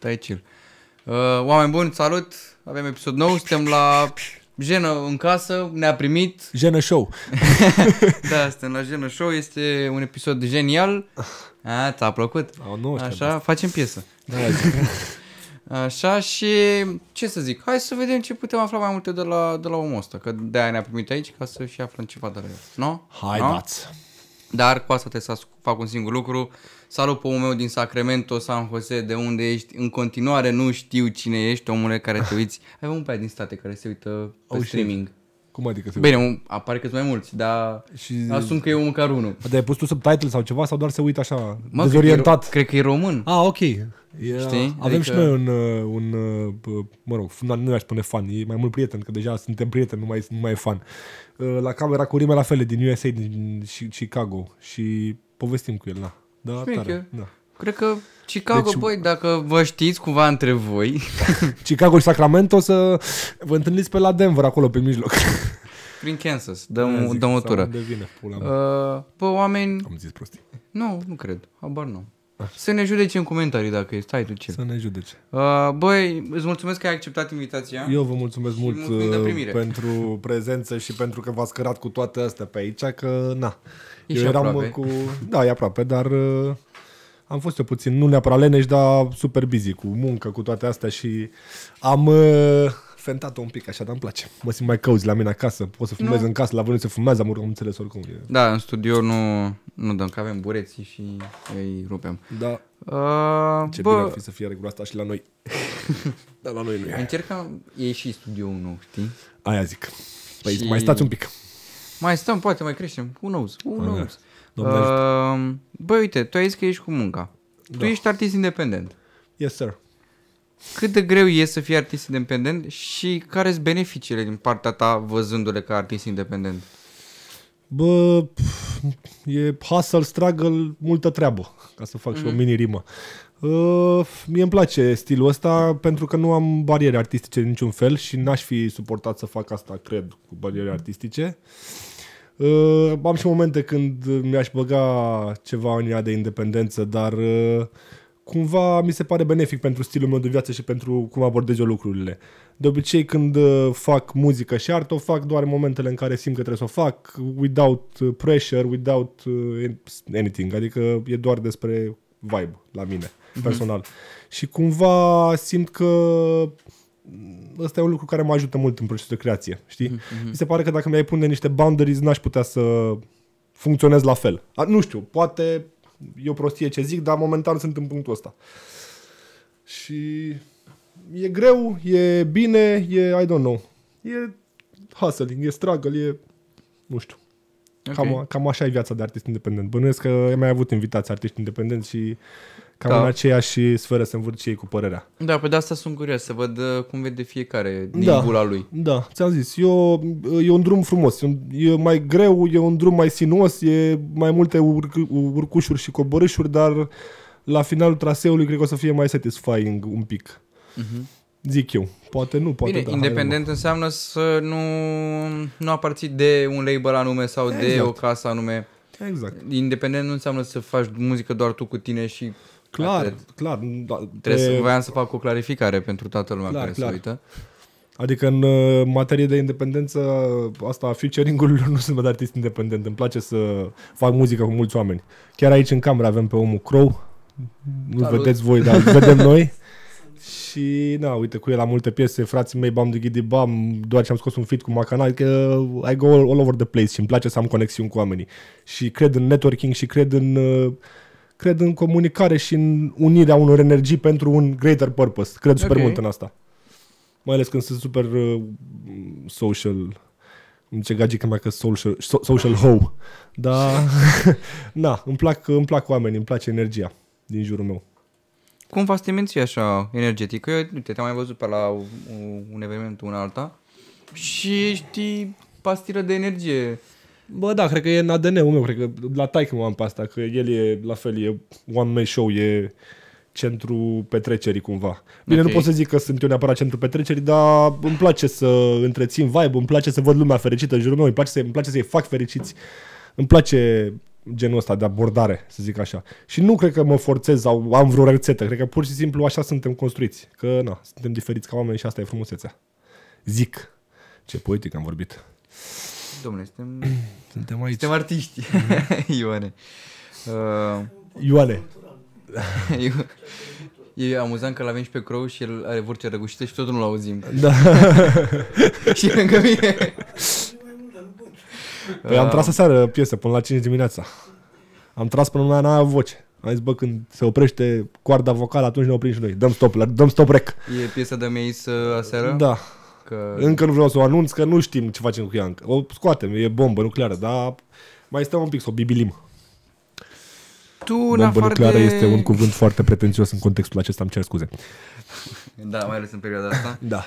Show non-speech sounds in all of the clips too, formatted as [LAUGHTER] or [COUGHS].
Tai chill. Uh, oameni buni, salut! Avem episod nou, suntem la Jenă în casă, ne-a primit. Jenă Show. [LAUGHS] da, suntem la Jenă Show, este un episod genial. A, ți-a plăcut? Oh, nu știu Așa, facem piesă. Da, zic. [LAUGHS] Așa și ce să zic, hai să vedem ce putem afla mai multe de la, de la omul ăsta, că de-aia ne-a primit aici ca să și aflăm ceva de la el, nu? Haideți. Dar cu asta trebuie să fac un singur lucru. Salut pe omul meu din Sacramento, San Jose, de unde ești. În continuare nu știu cine ești, omule care te uiți. Avem un pe aia din state care se uită pe Oh, streaming. Cum adică se Bine, un, apare că sunt mai mulți, dar Și... asum că e măcar unul. Dar ai pus tu subtitle sau ceva sau doar se uită așa, Mă, dezorientat? Cred că, e, ro- cred că e român. Ah, ok. E, Știi? Avem Adică- și noi un, uh, un uh, bă, mă rog, nu, nu i-aș spune fan, e mai mult prieten, că deja suntem prieteni, nu mai, nu mai e fan. Uh, La camera cu rime la fel, din USA, din Chi- Chicago și povestim cu el, na. Da, Șmecher. tare, da. Cred că Chicago, Deci- băi, dacă vă știți cumva între voi, Chicago și Sacramento să vă întâlniți pe la Denver, acolo pe mijloc. Prin Kansas, dăm, Aia zic, dăm o sau tură. Unde vine, pula mea. Uh, bă, oameni, Am zis prostii. nu, nu cred, habar nu. Să ne judece în comentarii dacă e, stai tu ce. Să ne judece. Uh, băi, îți mulțumesc că ai acceptat invitația. Eu vă mulțumesc Și mult mulțumim de uh, primire. pentru prezență și pentru că v-ați cărat cu toate astea pe aici, că na. E eu și eram aproape. cu... Da, e aproape, dar uh, am fost eu puțin, nu neapărat leneș, dar super busy cu muncă, cu toate astea și am uh, fentat-o un pic așa, dar îmi place. Mă simt mai cauzi la mine acasă, pot să filmez Nu. în casă, la voi nu se filmează, am, am înțeles oricum. E. Da, în studio nu, nu dăm, că avem bureții și îi rupem. Da, Uh, ce bine ar bă, fi să fie regula asta și la noi. [LAUGHS] dar la noi nu e. încercăm, e și studioul nou, știi? Aia zic. Păi Și- mai stați un pic. Mai stăm, poate mai creștem. Who knows? Who Da. knows? Doamne Uh, băi, uite, tu ai zis că ești cu munca. Tu Da. ești artist independent. Yes, sir. Cât de greu e să fii artist independent și care sunt beneficiile din partea ta văzându-le ca artist independent? Bă, pf, e hustle, struggle, multă treabă, ca să fac mm-hmm. și o mini rimă. Uh, mie îmi place stilul ăsta pentru că nu am bariere artistice de niciun fel și n-aș fi suportat să fac asta, cred, cu bariere artistice. Uh, am și momente când mi-aș băga ceva în ea de independență, dar uh, cumva mi se pare benefic pentru stilul meu de viață și pentru cum abordez eu lucrurile. De obicei când uh, fac muzică și artă, o fac doar în momentele în care simt că trebuie să o fac, without uh, pressure, without uh, anything, adică e doar despre vibe la mine, personal. Și cumva simt că ăsta e un lucru care mă ajută mult în procesul de creație, știi? Mi se pare că dacă mi-ai pune niște boundaries, n-aș putea să funcționez la fel. A, nu știu, poate e o prostie ce zic, dar momentan sunt în punctul ăsta. Și e greu, e bine, e, I don't know, e hustling, e struggle, e, nu știu. Ok. Cam, cam așa e viața de artist independent. Bănuiesc că ai mai avut invitați artiști independenți și cam Da. în aceeași sferă se învârt și ei cu părerea. Da, pe de asta sunt curios să văd uh, cum vede fiecare din Da. bula lui. Da, ți-am zis, eu, e un drum frumos, e, un, e mai greu, e un drum mai sinuos, e mai multe urc, urcușuri și coborâșuri, dar la finalul traseului cred că o să fie mai satisfying un pic. Zic eu. Poate nu, poate Bine, da. independent înseamnă să nu, nu aparții de un label anume sau de Exact. o casă anume. hai, nu. Exact. Independent nu înseamnă să faci muzică doar tu cu tine și Clar, atât. clar. Da, Trebuie pe- să voiam să fac o clarificare pentru toată lumea Clar, care clar. se uită. Adică în uh, materie de independență, asta, featuring-ul, [LAUGHS] nu sunt de artist independent. Îmi place să fac muzică cu mulți oameni. Chiar aici în cameră avem pe omul Crow. Nu Salut. vedeți voi, dar îl [LAUGHS] vedem noi. Și, na, uite, cu el am multe piese, frații mei, Bam de Ghidi Bam, doar ce am scos un feat cu Macana, adică I go all, all over the place și îmi place să am conexiuni cu oamenii. Și cred în networking și cred în, uh, cred în comunicare și în unirea unor energii pentru un greater purpose. Cred super Ok. mult în asta. Mai ales când sunt super uh, social, îmi zice gagica mea că social, so- social ho. Dar, [LAUGHS] na, îmi plac, îmi plac oamenii, îmi place energia din jurul meu. Cum să te menții așa energetic? Că, uite, te-am mai văzut pe la un, un eveniment, una alta și ești pastilă de energie. Bă, da, cred că e în ADN-ul meu, cred că la taică mă am pe asta, că el e la fel, e one man show, e centru petrecerii cumva. Bine, Ok. nu pot să zic că sunt eu neapărat centru petrecerii, dar îmi place să întrețin vibe, îmi place să văd lumea fericită în jurul meu, îmi place, să, îmi place să-i fac fericiți, îmi place genul ăsta de abordare, să zic așa. Și nu cred că mă forțez sau am vreo rețetă, cred că pur și simplu așa suntem construiți. Că, na, suntem diferiți ca oameni și asta e frumusețea. Zic. Ce poetic am vorbit. Domnule, suntem, Suntem aici. suntem artiști, [LAUGHS] Ioane. Uh, Ioane. [LAUGHS] e, e amuzant că l-avem și pe Crow și el are voce răgușită și totul nu-l auzim. Da. [LAUGHS] și lângă mine. Păi am tras aseară piesă până la 5 dimineața. Am tras până la n-a voce. Am zis, bă, când se oprește coarda vocală, atunci ne oprim și noi. Dăm stop, dăm stop rec. E piesa de Meis uh, aseară? Da. Că... Încă nu vreau să o anunț, că nu știm ce facem cu ea încă. O scoatem, e bombă nucleară, dar mai stăm un pic să o bibilim. Tu, în Bombă afară nucleară de... este un cuvânt foarte pretențios în contextul acesta, îmi cer scuze. Da, mai ales în perioada asta. Da.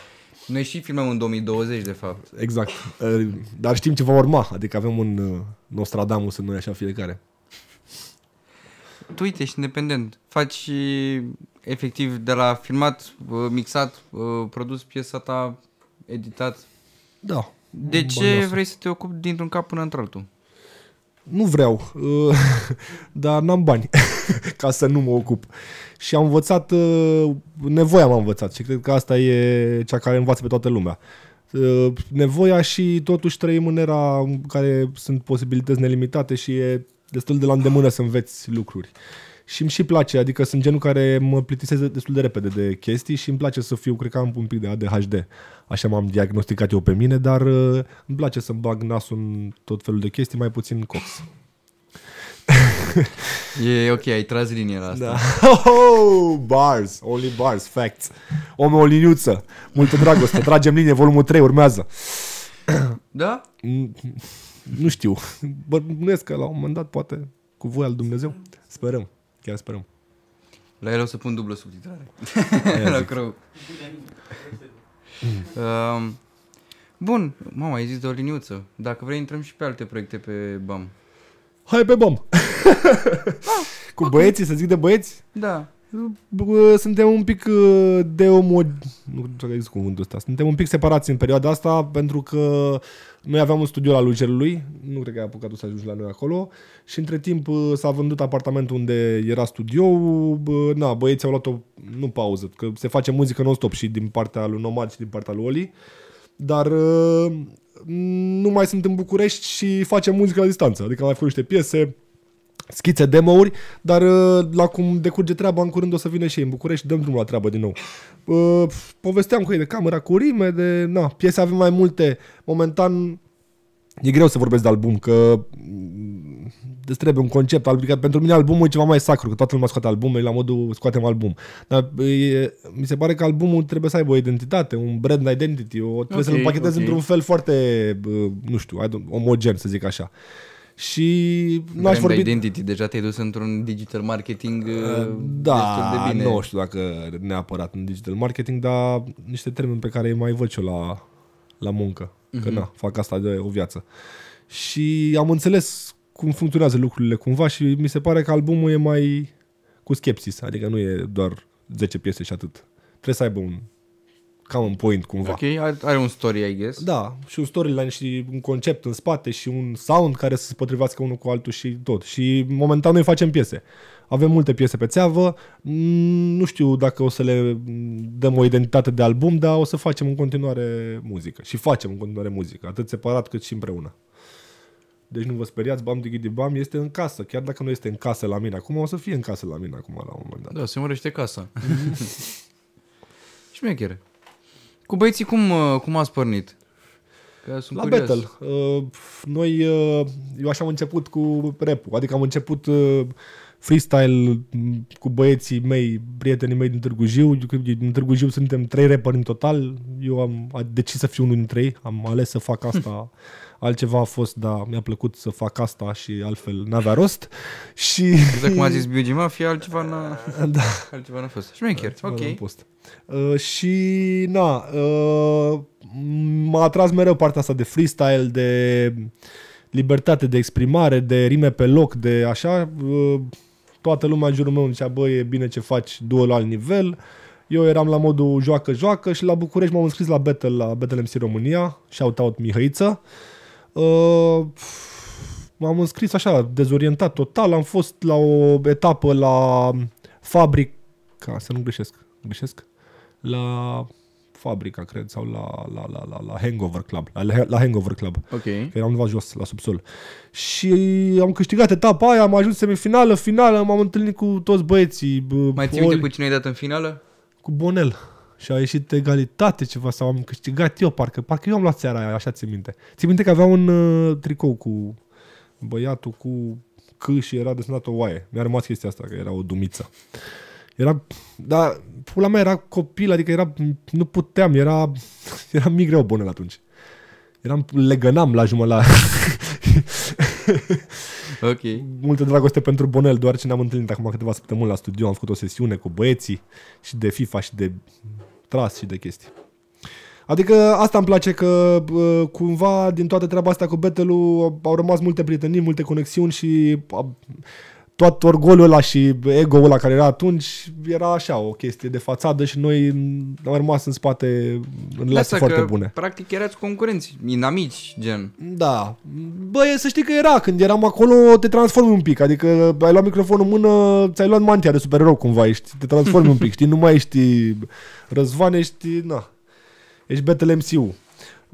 Noi și filmăm în 2020, de fapt. Exact. Uh, Dar știm ce va urma, adică avem un uh, Nostradamus în noi așa fiecare. Tu, uite, ești independent. Faci și, efectiv, de la filmat, uh, mixat, uh, produs piesa ta, editat. Da. De ce Bănuiesc. vrei să te ocupi dintr-un cap până într-altul? Nu vreau, uh, [LAUGHS] dar n-am bani [LAUGHS] ca să nu mă ocup. Și am învățat, uh, nevoia m-a învățat și cred că asta e cea care învață pe toată lumea. Uh, Nevoia și totuși trăim în era în care sunt posibilități nelimitate și e destul de la îndemână să înveți lucruri. Și îmi și place, adică sunt genul care mă plictisesc destul de repede de chestii și îmi place să fiu, cred că am un pic de ADHD. Așa m-am diagnosticat eu pe mine, dar uh, îmi place să-mi bag nasul în tot felul de chestii, mai puțin cox. [LAUGHS] E ok, ai tras linia la asta. Da. [LAUGHS] Oh, bars, only bars, facts. Om o liniuță, multă dragoste, tragem linie, volumul 3 urmează. [COUGHS] Da? Mm, Nu știu, bănuiesc că la un moment dat poate cu voia al Dumnezeu. Sperăm, chiar sperăm. La el o să pun dublă subtitrare. [LAUGHS] la Crow. Um, bun, mama, ai zis de o liniuță. Dacă vrei, intrăm și pe alte proiecte pe BAM. Hai pe bom! [LAUGHS] cu băieții, să zic de băieți? Da. Bă, suntem un pic uh, de omo... Nu știu dacă există cuvântul ăsta. Suntem un pic separați în perioada asta pentru că noi aveam un studio la Lugerului, nu cred că ai apucat tu să ajungi la noi acolo. Și între timp uh, s-a vândut apartamentul unde era studioul, bă, na, băieții au luat o, nu pauză, că se face muzică non-stop și din partea lui Nomad și din partea lui Oli, dar uh, nu mai sunt în București și facem muzică la distanță, adică am mai făcut niște piese, schițe, demo-uri, dar uh, la cum decurge treaba, în curând o să vină și ei în București și dăm drumul la treabă din nou. Uh, povesteam cu ei de camera cu rime, de na, piese avem mai multe. Momentan e greu să vorbesc de album, că mm, îți trebuie un concept. Adică pentru mine albumul e ceva mai sacru, că toată lumea scoate albume, la modul scoatem album. Dar e, mi se pare că albumul trebuie să aibă o identitate, un brand identity, o, trebuie Ok, să-l împachetezi ok. într-un fel foarte, uh, nu știu, I don't- omogen, să zic așa. Și n-aș Brand vorbi... Identity, deja te-ai dus într-un digital marketing uh, destul Da, de bine. nu știu dacă neapărat în digital marketing, dar niște termeni pe care îi mai văd și eu la, la muncă. Mm-hmm. Că Mhm. na, fac asta de o viață. Și am înțeles cum funcționează lucrurile cumva și mi se pare că albumul e mai cu skepsis, adică nu e doar 10 piese și atât. Trebuie să aibă un common point cumva. Ok, are, are un story, I guess. Da, și un storyline și un concept în spate și un sound care să se potrivească unul cu altul și tot. Și momentan noi facem piese. Avem multe piese pe țeavă, Mm, nu știu dacă o să le mm, dăm o identitate de album, dar o să facem în continuare muzică. Și facem în continuare muzică, atât separat cât și împreună. Deci nu vă speriați, Bam Digidi Bam este în casă, chiar dacă nu este în casă la mine acum, o să fie în casă la mine acum la un moment dat. Da, se mărește casa. [LAUGHS] [LAUGHS] Șmecher. Cu băieții cum, uh, cum ați pornit? Că sunt La curios. battle. Uh, noi, uh, eu așa am început cu rap adică am început uh, freestyle m, cu băieții mei, prietenii mei din Târgu Jiu. Din Târgu Jiu suntem trei rapperi în total. Eu am a- decis să fiu unul dintre ei, am ales să fac asta. [LAUGHS] Altceva a fost, dar mi-a plăcut să fac asta și altfel n-avea rost. Și... Exact cum a zis Biogi Mafia, altceva n-a, [LAUGHS] da. altceva n-a fost. Șmecher, Altceva n-am ok. Post. Uh, și, na, uh, m-a atras mereu partea asta de freestyle, de libertate de exprimare, de rime pe loc, de așa. Uh, toată lumea în jurul meu zicea, bă, e bine ce faci, du la alt nivel. Eu eram la modul joacă-joacă și la București m-am înscris la Battle, la Battle MC România, shout-out Mihăiță. Uh, m-am înscris așa, dezorientat total, am fost la o etapă la fabrica, să nu greșesc, greșesc? La fabrica, cred, sau la, la, la, la, la Hangover Club, la, la Hangover Club, Ok. că eram undeva jos, la subsol. Și am câștigat etapa aia, am ajuns semifinală, finală, m-am întâlnit cu toți băieții. bă, Mai ții minte Oli- cu cine ai dat în finală? cu Bonel. Și a ieșit egalitate ceva sau am câștigat eu, parcă, parcă eu am luat seara aia, așa ți minte. Ți minte că avea un uh, tricou cu băiatul cu C și era desenat o oaie. Mi-a rămas chestia asta, că era o dumiță. Era, da, pula mea era copil, adică era, nu puteam, era, [LAUGHS] era mic greu Bonel atunci. Eram, legănam la jumătate. [LAUGHS] Ok. multă dragoste pentru Bonel, doar ce ne-am întâlnit acum câteva săptămâni la studio, am făcut o sesiune cu băieții și de FIFA și de tras și de chestii. Adică asta îmi place că bă, cumva din toată treaba asta cu battle au rămas multe prietenii, multe conexiuni și a, tot orgoliul ăla și ego-ul ăla care era atunci era așa, o chestie de fațadă și noi am rămas în spate în relații Asta foarte că, bune. practic, erați concurenți, inamici, gen. Da. Băi, să știi că era. Când eram acolo, te transformi un pic. Adică ai luat microfonul în mână, ți-ai luat mantia de supererou cumva. Ești, te transformi [LAUGHS] un pic, știi? Nu mai ești Răzvan, ești, na, ești Battle MCU.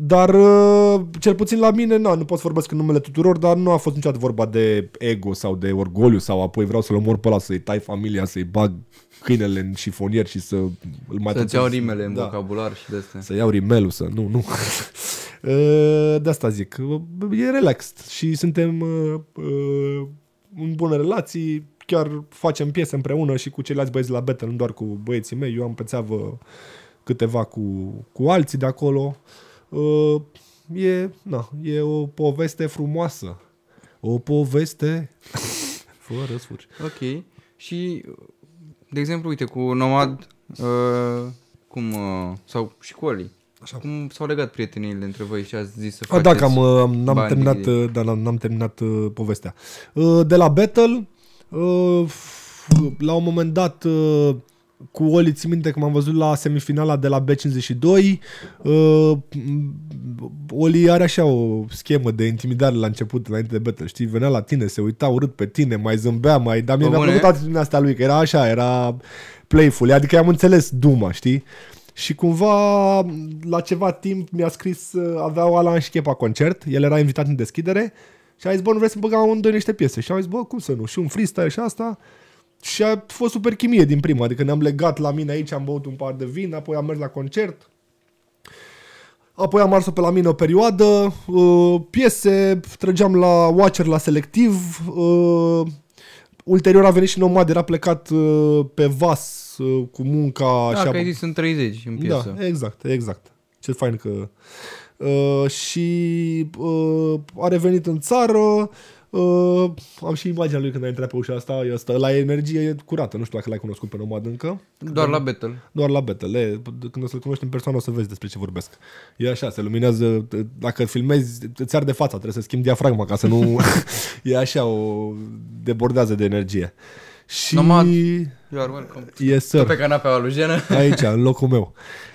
Dar, uh, cel puțin la mine, na, nu pot să vorbesc în numele tuturor, dar nu a fost niciodată vorba de ego sau de orgoliu sau apoi vreau să-l omor pe ăla, să-i tai familia, să-i bag câinele în șifonier și să îl mai Să-ți iau rimele în da. vocabular și de astea. Să iau rimelul, să... Nu, nu. [LAUGHS] Uh, De asta zic. E relaxed și suntem uh, uh, în bune relații. Chiar facem piese împreună și cu ceilalți băieți la Battle, nu doar cu băieții mei. Eu am pe țeavă câteva cu, cu alții de acolo. Uh, E, na, e o poveste frumoasă. O poveste [LAUGHS] fără sfârșit. Ok. Și, de exemplu, uite, cu Nomad, uh, cum, uh, sau și cu Oli, Așa. cum s-au legat prieteniile între voi și ați zis să A, faceți da, că am, uh, n-am bani terminat, de- uh, da, n-am, n-am terminat uh, povestea. Uh, de la Battle, uh, f- la un moment dat, uh, cu Oli, țin minte că m-am văzut la semifinala de la B52. Uh, Oli are așa o schemă de intimidare la început, înainte de battle, știi? Venea la tine, se uita urât pe tine, mai zâmbea, mai... Dar mie Bă, mi-a bune? plăcut atitudinea asta lui, că era așa, era playful. Adică am înțeles Duma, știi? Și cumva, la ceva timp, mi-a scris, uh, avea o Alan și Chepa concert, el era invitat în deschidere și a zis, bă, nu vrei să băgăm amândoi niște piese? Și am zis, bă, cum să nu? Și un freestyle și asta. Și a fost super chimie din prima, adică ne-am legat la mine aici, am băut un par de vin, apoi am mers la concert. Apoi am ars-o pe la mine o perioadă, uh, piese, trăgeam la Watcher la selectiv, uh, ulterior a venit și Nomad, era plecat uh, pe vas uh, cu munca Da, și că a- ai zis în 30 în piesă. da, exact, exact. Ce fain că... Uh, și uh, a revenit în țară, uh, am și imaginea lui când a intrat pe ușa asta, e asta la energie curată, nu știu dacă l-ai cunoscut pe Nomad încă, Doar la battle. doar la Battle. E, când o să-l cunoști în persoană o să vezi despre ce vorbesc. E așa, se luminează, dacă filmezi, îți arde fața, trebuie să schimbi diafragma ca să nu... [LAUGHS] e așa, o debordează de energie. Și... Nomad. You are welcome. Yes, Stă sir. pe canapea lui Jenă. Aici, în locul meu.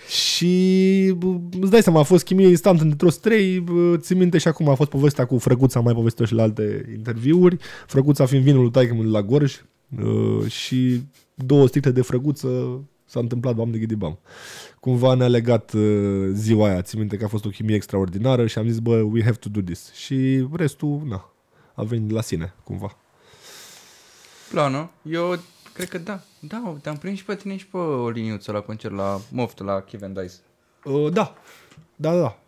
Și bă, îți dai seama, a fost chimie instant între toți trei. bă, Țin minte și acum a fost povestea cu Frăguța, am mai povestit și la alte interviuri. Frăguța fiind vinul lui taică la Gorj uh, și două sticle de Frăguță s-a întâmplat, bam de ghidibam. Cumva ne-a legat uh, ziua aia, țin minte că a fost o chimie extraordinară și am zis, bă, we have to do this. Și restul, na, a venit la sine, cumva. Plană. Eu cred că da. Da, te-am prins și pe tine și pe o liniuță la concert la Moft, la Kevin Dice. Uh, da, da, da, da.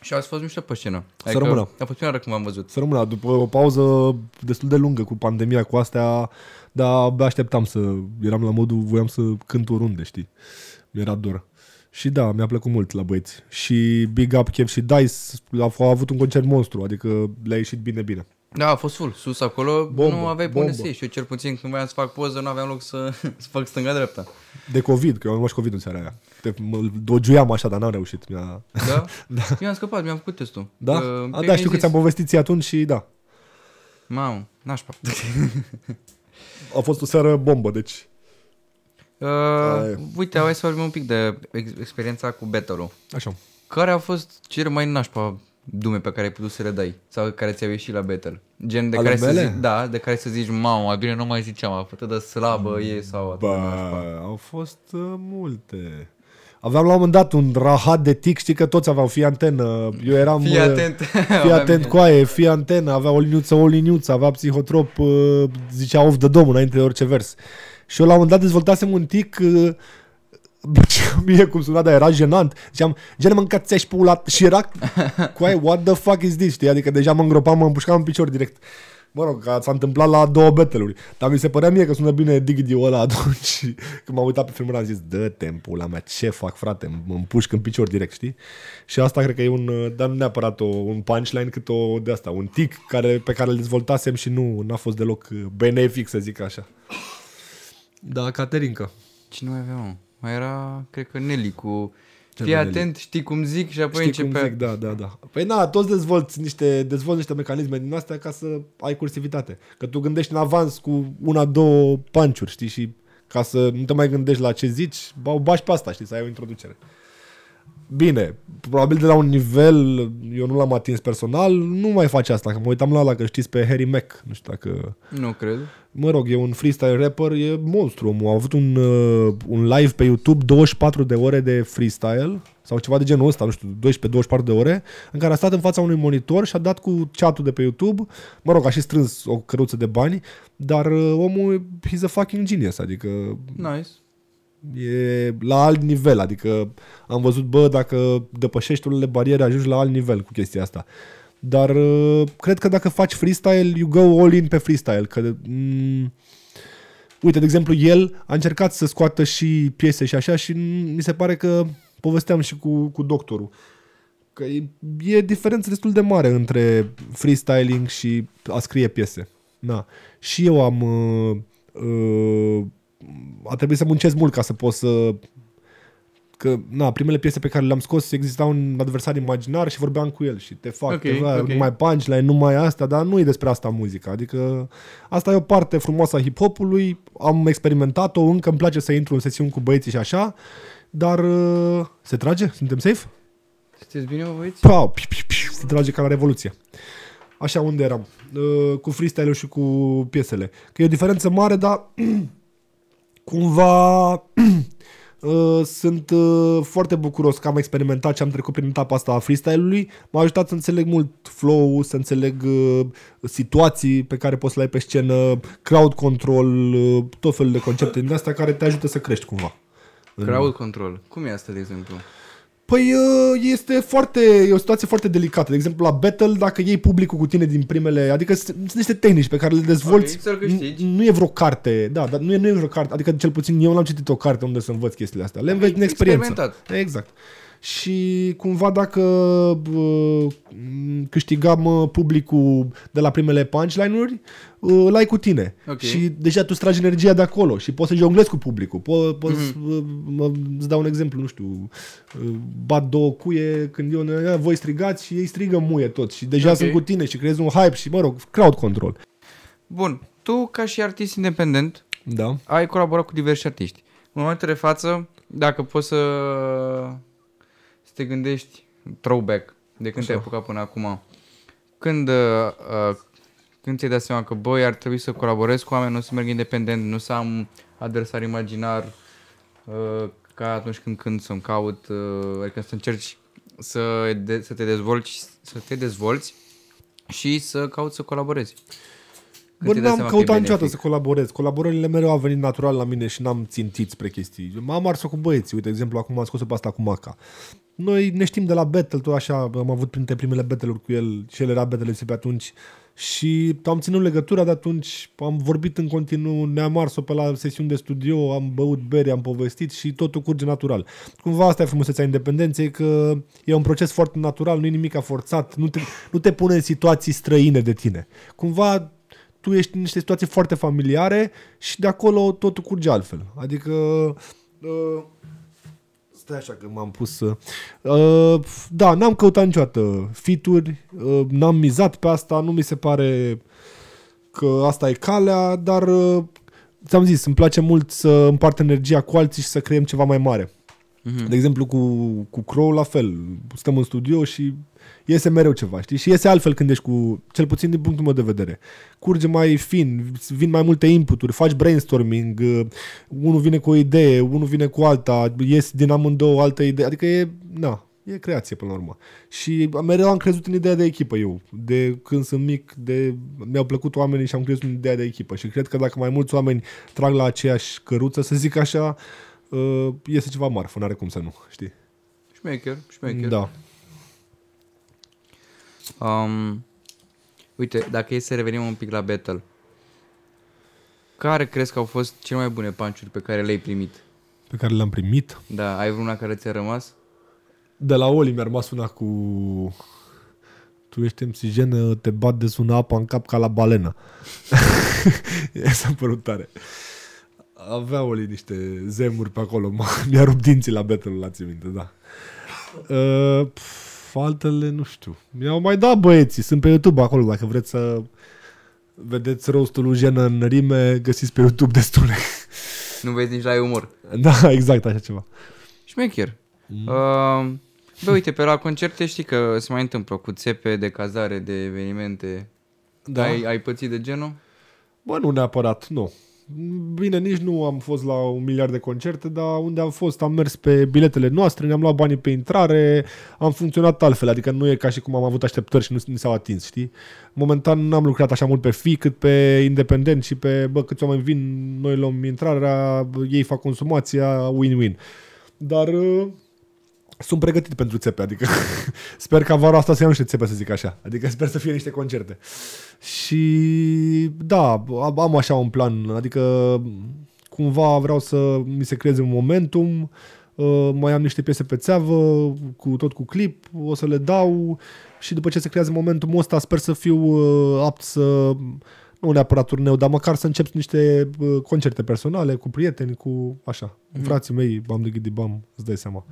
Și ați fost mișto pe scenă. Să rămână. A fost prima oară când v-am văzut. Să rămână, după o pauză destul de lungă cu pandemia, cu astea, dar abia așteptam să, eram la modul, voiam să cânt oriunde, știi? Mi-era dor. Și da, mi-a plăcut mult la băieți. Și Big Up, Kev și Dice au, au avut un concert monstru, adică le-a ieșit bine, bine. Da, a fost full. Sus acolo Bombă, nu aveai pe unde bombă. să ieși. Eu cel puțin când voiam să fac poză nu aveam loc să, [LAUGHS] să fac stânga-dreapta. De COVID, că eu am luat și COVID în seara aia. Te, mă dogiuiam așa, dar n-am reușit. Mi-a... Da? [LAUGHS] da. Eu am scăpat, mi-am făcut testul. Da? Că A, pe da, mi-ai știu că zis. ți-am povestit ție atunci și da. Mamă, nașpa. [LAUGHS] A fost o seară bombă, deci... Uh, Aia. uite, hai să vorbim un pic de ex- experiența cu battle Așa. Care a fost cel mai nașpa dume pe care ai putut să le dai sau care ți-au ieșit la battle? Gen de Ale care, să mele? zici, da, de care să zici, mamă, mai bine nu mai ziceam, atât de slabă e sau atât de nașpa." Bă, au fost uh, multe. Aveam la un moment dat un rahat de tic, știi că toți aveau fie antenă. Eu eram... Fii uh, atent. [LAUGHS] Fii Aveam atent bine. cu aia, fii antenă, avea o liniuță, o liniuță, avea psihotrop, uh, zicea off the dome înainte de orice vers. Și eu la un moment dat dezvoltasem un tic uh, [LAUGHS] mie cum suna, dar era jenant. Ziceam, gene mâncați și pula și era cu aia, what the fuck is this, știi? Adică deja mă îngropam, mă împușcam în picior direct. Mă rog, că s-a întâmplat la două beteluri. Dar mi se părea mie că sună bine Digidi ăla [LAUGHS] atunci. Și Când m-am uitat pe filmul am zis, dă tempul la mea, ce fac frate, mă împușc în picior direct, știi? Și asta cred că e un, uh, dar nu neapărat o, un punchline, cât o de asta, un tic care, pe care îl dezvoltasem și nu n-a fost deloc uh, benefic, să zic așa. Da, Caterinca. Cine mai avea, mă? Mai era, cred că Nelly cu... Ce Fii Nelly? atent, știi cum zic și apoi Știi cum începea... zic, da, da, da. Păi na, toți dezvolți niște, dezvolți niște mecanisme din astea ca să ai cursivitate. Că tu gândești în avans cu una, două panciuri, știi, și ca să nu te mai gândești la ce zici, ba- o bași pe asta, știi, să ai o introducere. Bine, probabil de la un nivel, eu nu l-am atins personal, nu mai face asta, că mă uitam la ăla, că știți pe Harry Mack, nu știu dacă... Nu cred. Mă rog, e un freestyle rapper, e monstru. omul. A avut un, uh, un live pe YouTube, 24 de ore de freestyle, sau ceva de genul ăsta, nu știu, 12-24 de ore, în care a stat în fața unui monitor și a dat cu chat-ul de pe YouTube. Mă rog, a și strâns o căruță de bani, dar uh, omul, he's a fucking genius, adică Nice. E la alt nivel, adică am văzut, bă, dacă depășești unele bariere, ajungi la alt nivel cu chestia asta. Dar uh, cred că dacă faci freestyle, you go all in pe freestyle, că mm, uite, de exemplu, el a încercat să scoată și piese și așa și mm, mi se pare că povesteam și cu, cu doctorul că e, e diferență destul de mare între freestyling și a scrie piese. Na. Și eu am uh, uh, a trebuit să muncesc mult ca să pot să că, na, primele piese pe care le-am scos exista un adversar imaginar și vorbeam cu el și te fac, Ok, te fac ok. numai punchline, numai asta, dar nu e despre asta muzica. Adică asta e o parte frumoasă a hip-hopului, am experimentat-o, încă îmi place să intru în sesiuni cu băieții și așa, dar uh, se trage? Suntem safe? Sunteți bine, vă băieți? Pau, piu, piu, piu, se trage ca la Revoluție. Așa, unde eram? Uh, cu freestyle-ul și cu piesele. Că e o diferență mare, dar [CLEARS THROAT] cumva [CLEARS THROAT] uh, sunt uh, foarte bucuros că am experimentat și am trecut prin etapa asta a freestyle-ului. M-a ajutat să înțeleg mult flow, să înțeleg uh, situații pe care poți să le ai pe scenă, crowd control, uh, tot felul de concepte din astea care te ajută să crești cumva. Crowd control. Cum e asta, de exemplu? Păi uh, este foarte, e o situație foarte delicată. De exemplu, la battle, dacă iei publicul cu tine din primele, adică sunt sunt niște tehnici pe care le dezvolți. Ok, să-l câștigi. N- nu e vreo carte, da, dar nu e, nu e vreo carte, adică cel puțin eu n-am citit o carte unde să învăț chestiile astea. Le înveți din experiență. experimentat. Exact. Și cumva dacă uh, m, câștigam uh, publicul de la primele punchline-uri, uh, îl ai cu tine. Ok. Și deja tu îți tragi energia de acolo și poți să jonglezi cu publicul. Po- poți, Mhm. mm-hmm. îți dau un exemplu, nu știu, uh, bat două cuie când eu, "Ia, voi strigați și ei strigă muie tot și deja Ok. sunt cu tine și creezi un hype și, mă rog, crowd control. Bun, tu ca și artist independent Da. ai colaborat cu diversi artiști. În momentul de față, dacă poți să, să te gândești throwback de când te-ai apucat până acum, când, uh, uh, când ți-ai dat seama că, băi, ar trebui să colaborez cu oameni, nu să merg independent, nu să am adversar imaginar, uh, ca atunci când, când să-mi caut, uh, adică să încerci să, de, să te dezvolți, să te dezvolți și să cauți să colaborezi. Când Bă, ți-ai dat n-am seama că e căutat niciodată benefic. să colaborez. Colaborările mereu au venit natural la mine și n-am țintit spre chestii. M-am ars-o cu băieții. Uite, de exemplu, acum am scos-o pe asta cu Maca. Noi ne știm de la battle, tot așa, am avut printre primele battle-uri cu el și el era battle pe atunci și am ținut legătura de atunci, am vorbit în continuu, ne-am ars-o pe la sesiuni de studio, am băut bere, am povestit și totul curge natural. Cumva asta e frumusețea independenței, că e un proces foarte natural, nu e nimic forțat, nu te, nu te pune în situații străine de tine. Cumva tu ești în niște situații foarte familiare și de acolo totul curge altfel. Adică uh, stai așa că m-am pus să... Uh, da, n-am căutat niciodată fituri, uh, n-am mizat pe asta, nu mi se pare că asta e calea, dar uh, ți-am zis, îmi place mult să împart energia cu alții și să creăm ceva mai mare. Mm-hmm. De exemplu, cu, cu Crow la fel. Stăm în studio și iese mereu ceva, știi? Și iese altfel când ești cu, cel puțin din punctul meu de vedere. Curge mai fin, vin mai multe inputuri, faci brainstorming, uh, unul vine cu o idee, unul vine cu alta, ies din amândouă altă idee, adică e, na, e creație până la urmă. Și mereu am crezut în ideea de echipă eu. De când sunt mic, de, mi-au plăcut oamenii și am crezut în ideea de echipă. Și cred că dacă mai mulți oameni trag la aceeași căruță, să zic așa, uh, iese ceva marfă, n-are cum să nu, știi? Șmecher, șmecher. Da. Um, uite, dacă e să revenim un pic la battle, care crezi că au fost cele mai bune panciuri pe care le-ai primit? Pe care le-am primit? Da, ai vreuna care ți-a rămas? De la Oli mi-a rămas una cu... Tu ești MC te bat de sună apa în cap ca la balena. [LAUGHS] S-a părut tare. Avea Oli niște zemuri pe acolo. [LAUGHS] Mi-a rupt dinții la battle la ți minte, da. Uh, pf, altele nu știu. Mi-au mai dat băieții. Sunt pe YouTube acolo, dacă vreți să vedeți rostul lui Jenă în rime, găsiți pe YouTube destule. Nu vezi nici la umor. [LAUGHS] Da, exact așa ceva. Șmecher. Mm. Uh, bă, uite, pe la concerte știi că se mai întâmplă cu țepe de cazare, de evenimente. Da. Ai, ai pățit de genul? Bă, nu neapărat, nu. Bine, nici nu am fost la un miliard de concerte, dar unde am fost, am mers pe biletele noastre, ne-am luat banii pe intrare, am funcționat altfel, adică nu e ca și cum am avut așteptări și nu ni s-au atins, știi? Momentan n-am lucrat așa mult pe fi cât pe independent și pe, bă, câți oameni vin, noi luăm intrarea, ei fac consumația, win-win. Dar uh, sunt pregătit pentru țepe, adică [LAUGHS] sper ca vara asta să iau niște țepe, să zic așa. Adică sper să fie niște concerte. Și da, am așa un plan, adică cumva vreau să mi se creeze un momentum, uh, mai am niște piese pe țeavă, cu, tot cu clip, o să le dau și după ce se creează momentumul ăsta sper să fiu uh, apt să nu neapărat turneu, dar măcar să încep niște uh, concerte personale cu prieteni, cu așa, mm. frații mei, bam de ghidi bam, îți dai seama.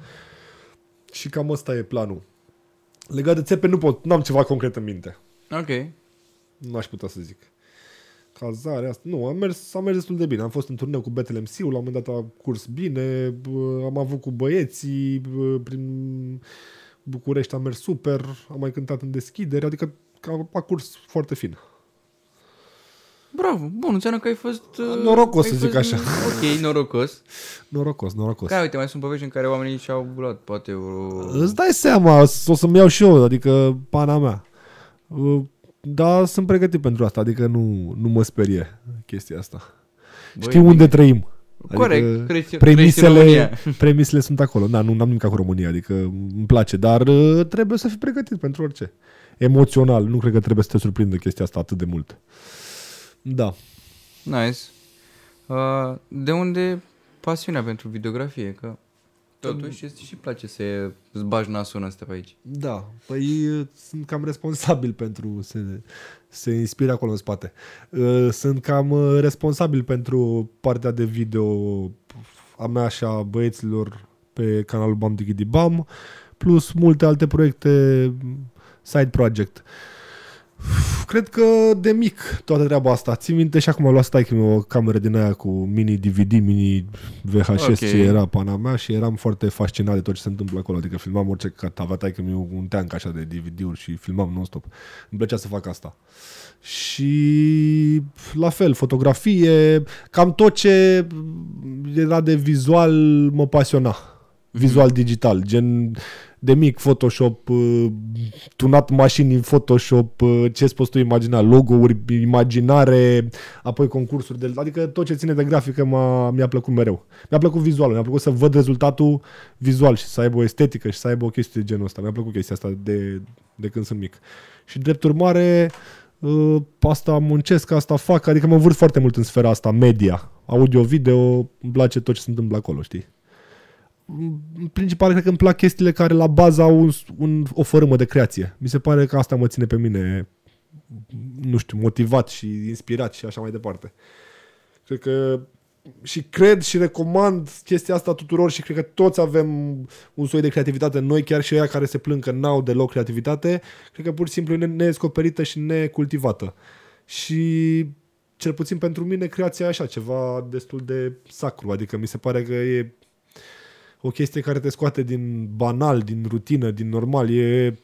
Și cam ăsta e planul. Legat de țepe nu pot, n-am ceva concret în minte. Ok. Nu aș putea să zic. Cazare, asta. Nu, am mers, am mers destul de bine. Am fost în turneu cu Betel MC-ul, la un moment dat a curs bine, am avut cu băieții, prin București am mers super, am mai cântat în deschidere, adică a curs foarte fin. Bravo, bun, înseamnă că ai fost... Uh, norocos, ai să zic fost, așa. Ok, norocos. Norocos, norocos. Care, uite, mai sunt povești în care oamenii și-au luat, poate, o... Îți dai seama, o să-mi iau și eu, adică pana mea. Uh, dar sunt pregătit pentru asta, adică nu, nu mă sperie chestia asta. Băi, Știu unde trăim. Corect, adică crești, premisele, [LAUGHS] premisele sunt acolo. Da, nu am nimic cu România, adică îmi place, dar uh, trebuie să fii pregătit pentru orice. Emoțional, nu cred că trebuie să te surprindă chestia asta atât de mult. Da. Nice. Uh, de unde pasiunea pentru videografie? Că totuși este și place să îți bagi nasul ăsta pe aici. Da. Păi sunt cam responsabil pentru să se inspire acolo în spate. Uh, sunt cam uh, responsabil pentru partea de video a mea și a băieților pe canalul Bam Digidi Bam, plus multe alte proiecte side project. Uh, Cred că de mic toată treaba asta. Țin minte și acum a luat stai o cameră din aia cu mini DVD, mini VHS okay. ce era pana mea și eram foarte fascinat de tot ce se întâmplă acolo. Adică filmam orice cat. Avea taică un teanc așa de DVD-uri și filmam non-stop. Îmi plăcea să fac asta. Și la fel, fotografie, cam tot ce era de vizual mă pasiona. Mhm. Vizual digital, gen de mic Photoshop, uh, tunat mașini în Photoshop, uh, ce îți poți tu imagina, logo-uri, imaginare, apoi concursuri, de, adică tot ce ține de grafică m-a, mi-a plăcut mereu. Mi-a plăcut vizualul, mi-a plăcut să văd rezultatul vizual și să aibă o estetică și să aibă o chestie de genul ăsta. Mi-a plăcut chestia asta de, de când sunt mic. Și drept urmare, uh, asta muncesc, asta fac, adică mă vârt foarte mult în sfera asta, media, audio-video, îmi place tot ce se întâmplă acolo, știi? În principal cred că îmi plac chestiile care la bază au un, un, o fărâmă de creație. Mi se pare că asta mă ține pe mine, nu știu, motivat și inspirat și așa mai departe. Cred că și cred și recomand chestia asta tuturor și cred că toți avem un soi de creativitate. Noi chiar și ăia care se plâng că n-au deloc creativitate, cred că pur și simplu e nedescoperită și necultivată. Și cel puțin pentru mine creația e așa, ceva destul de sacru, adică mi se pare că e o chestie care te scoate din banal, din rutină, din normal, e,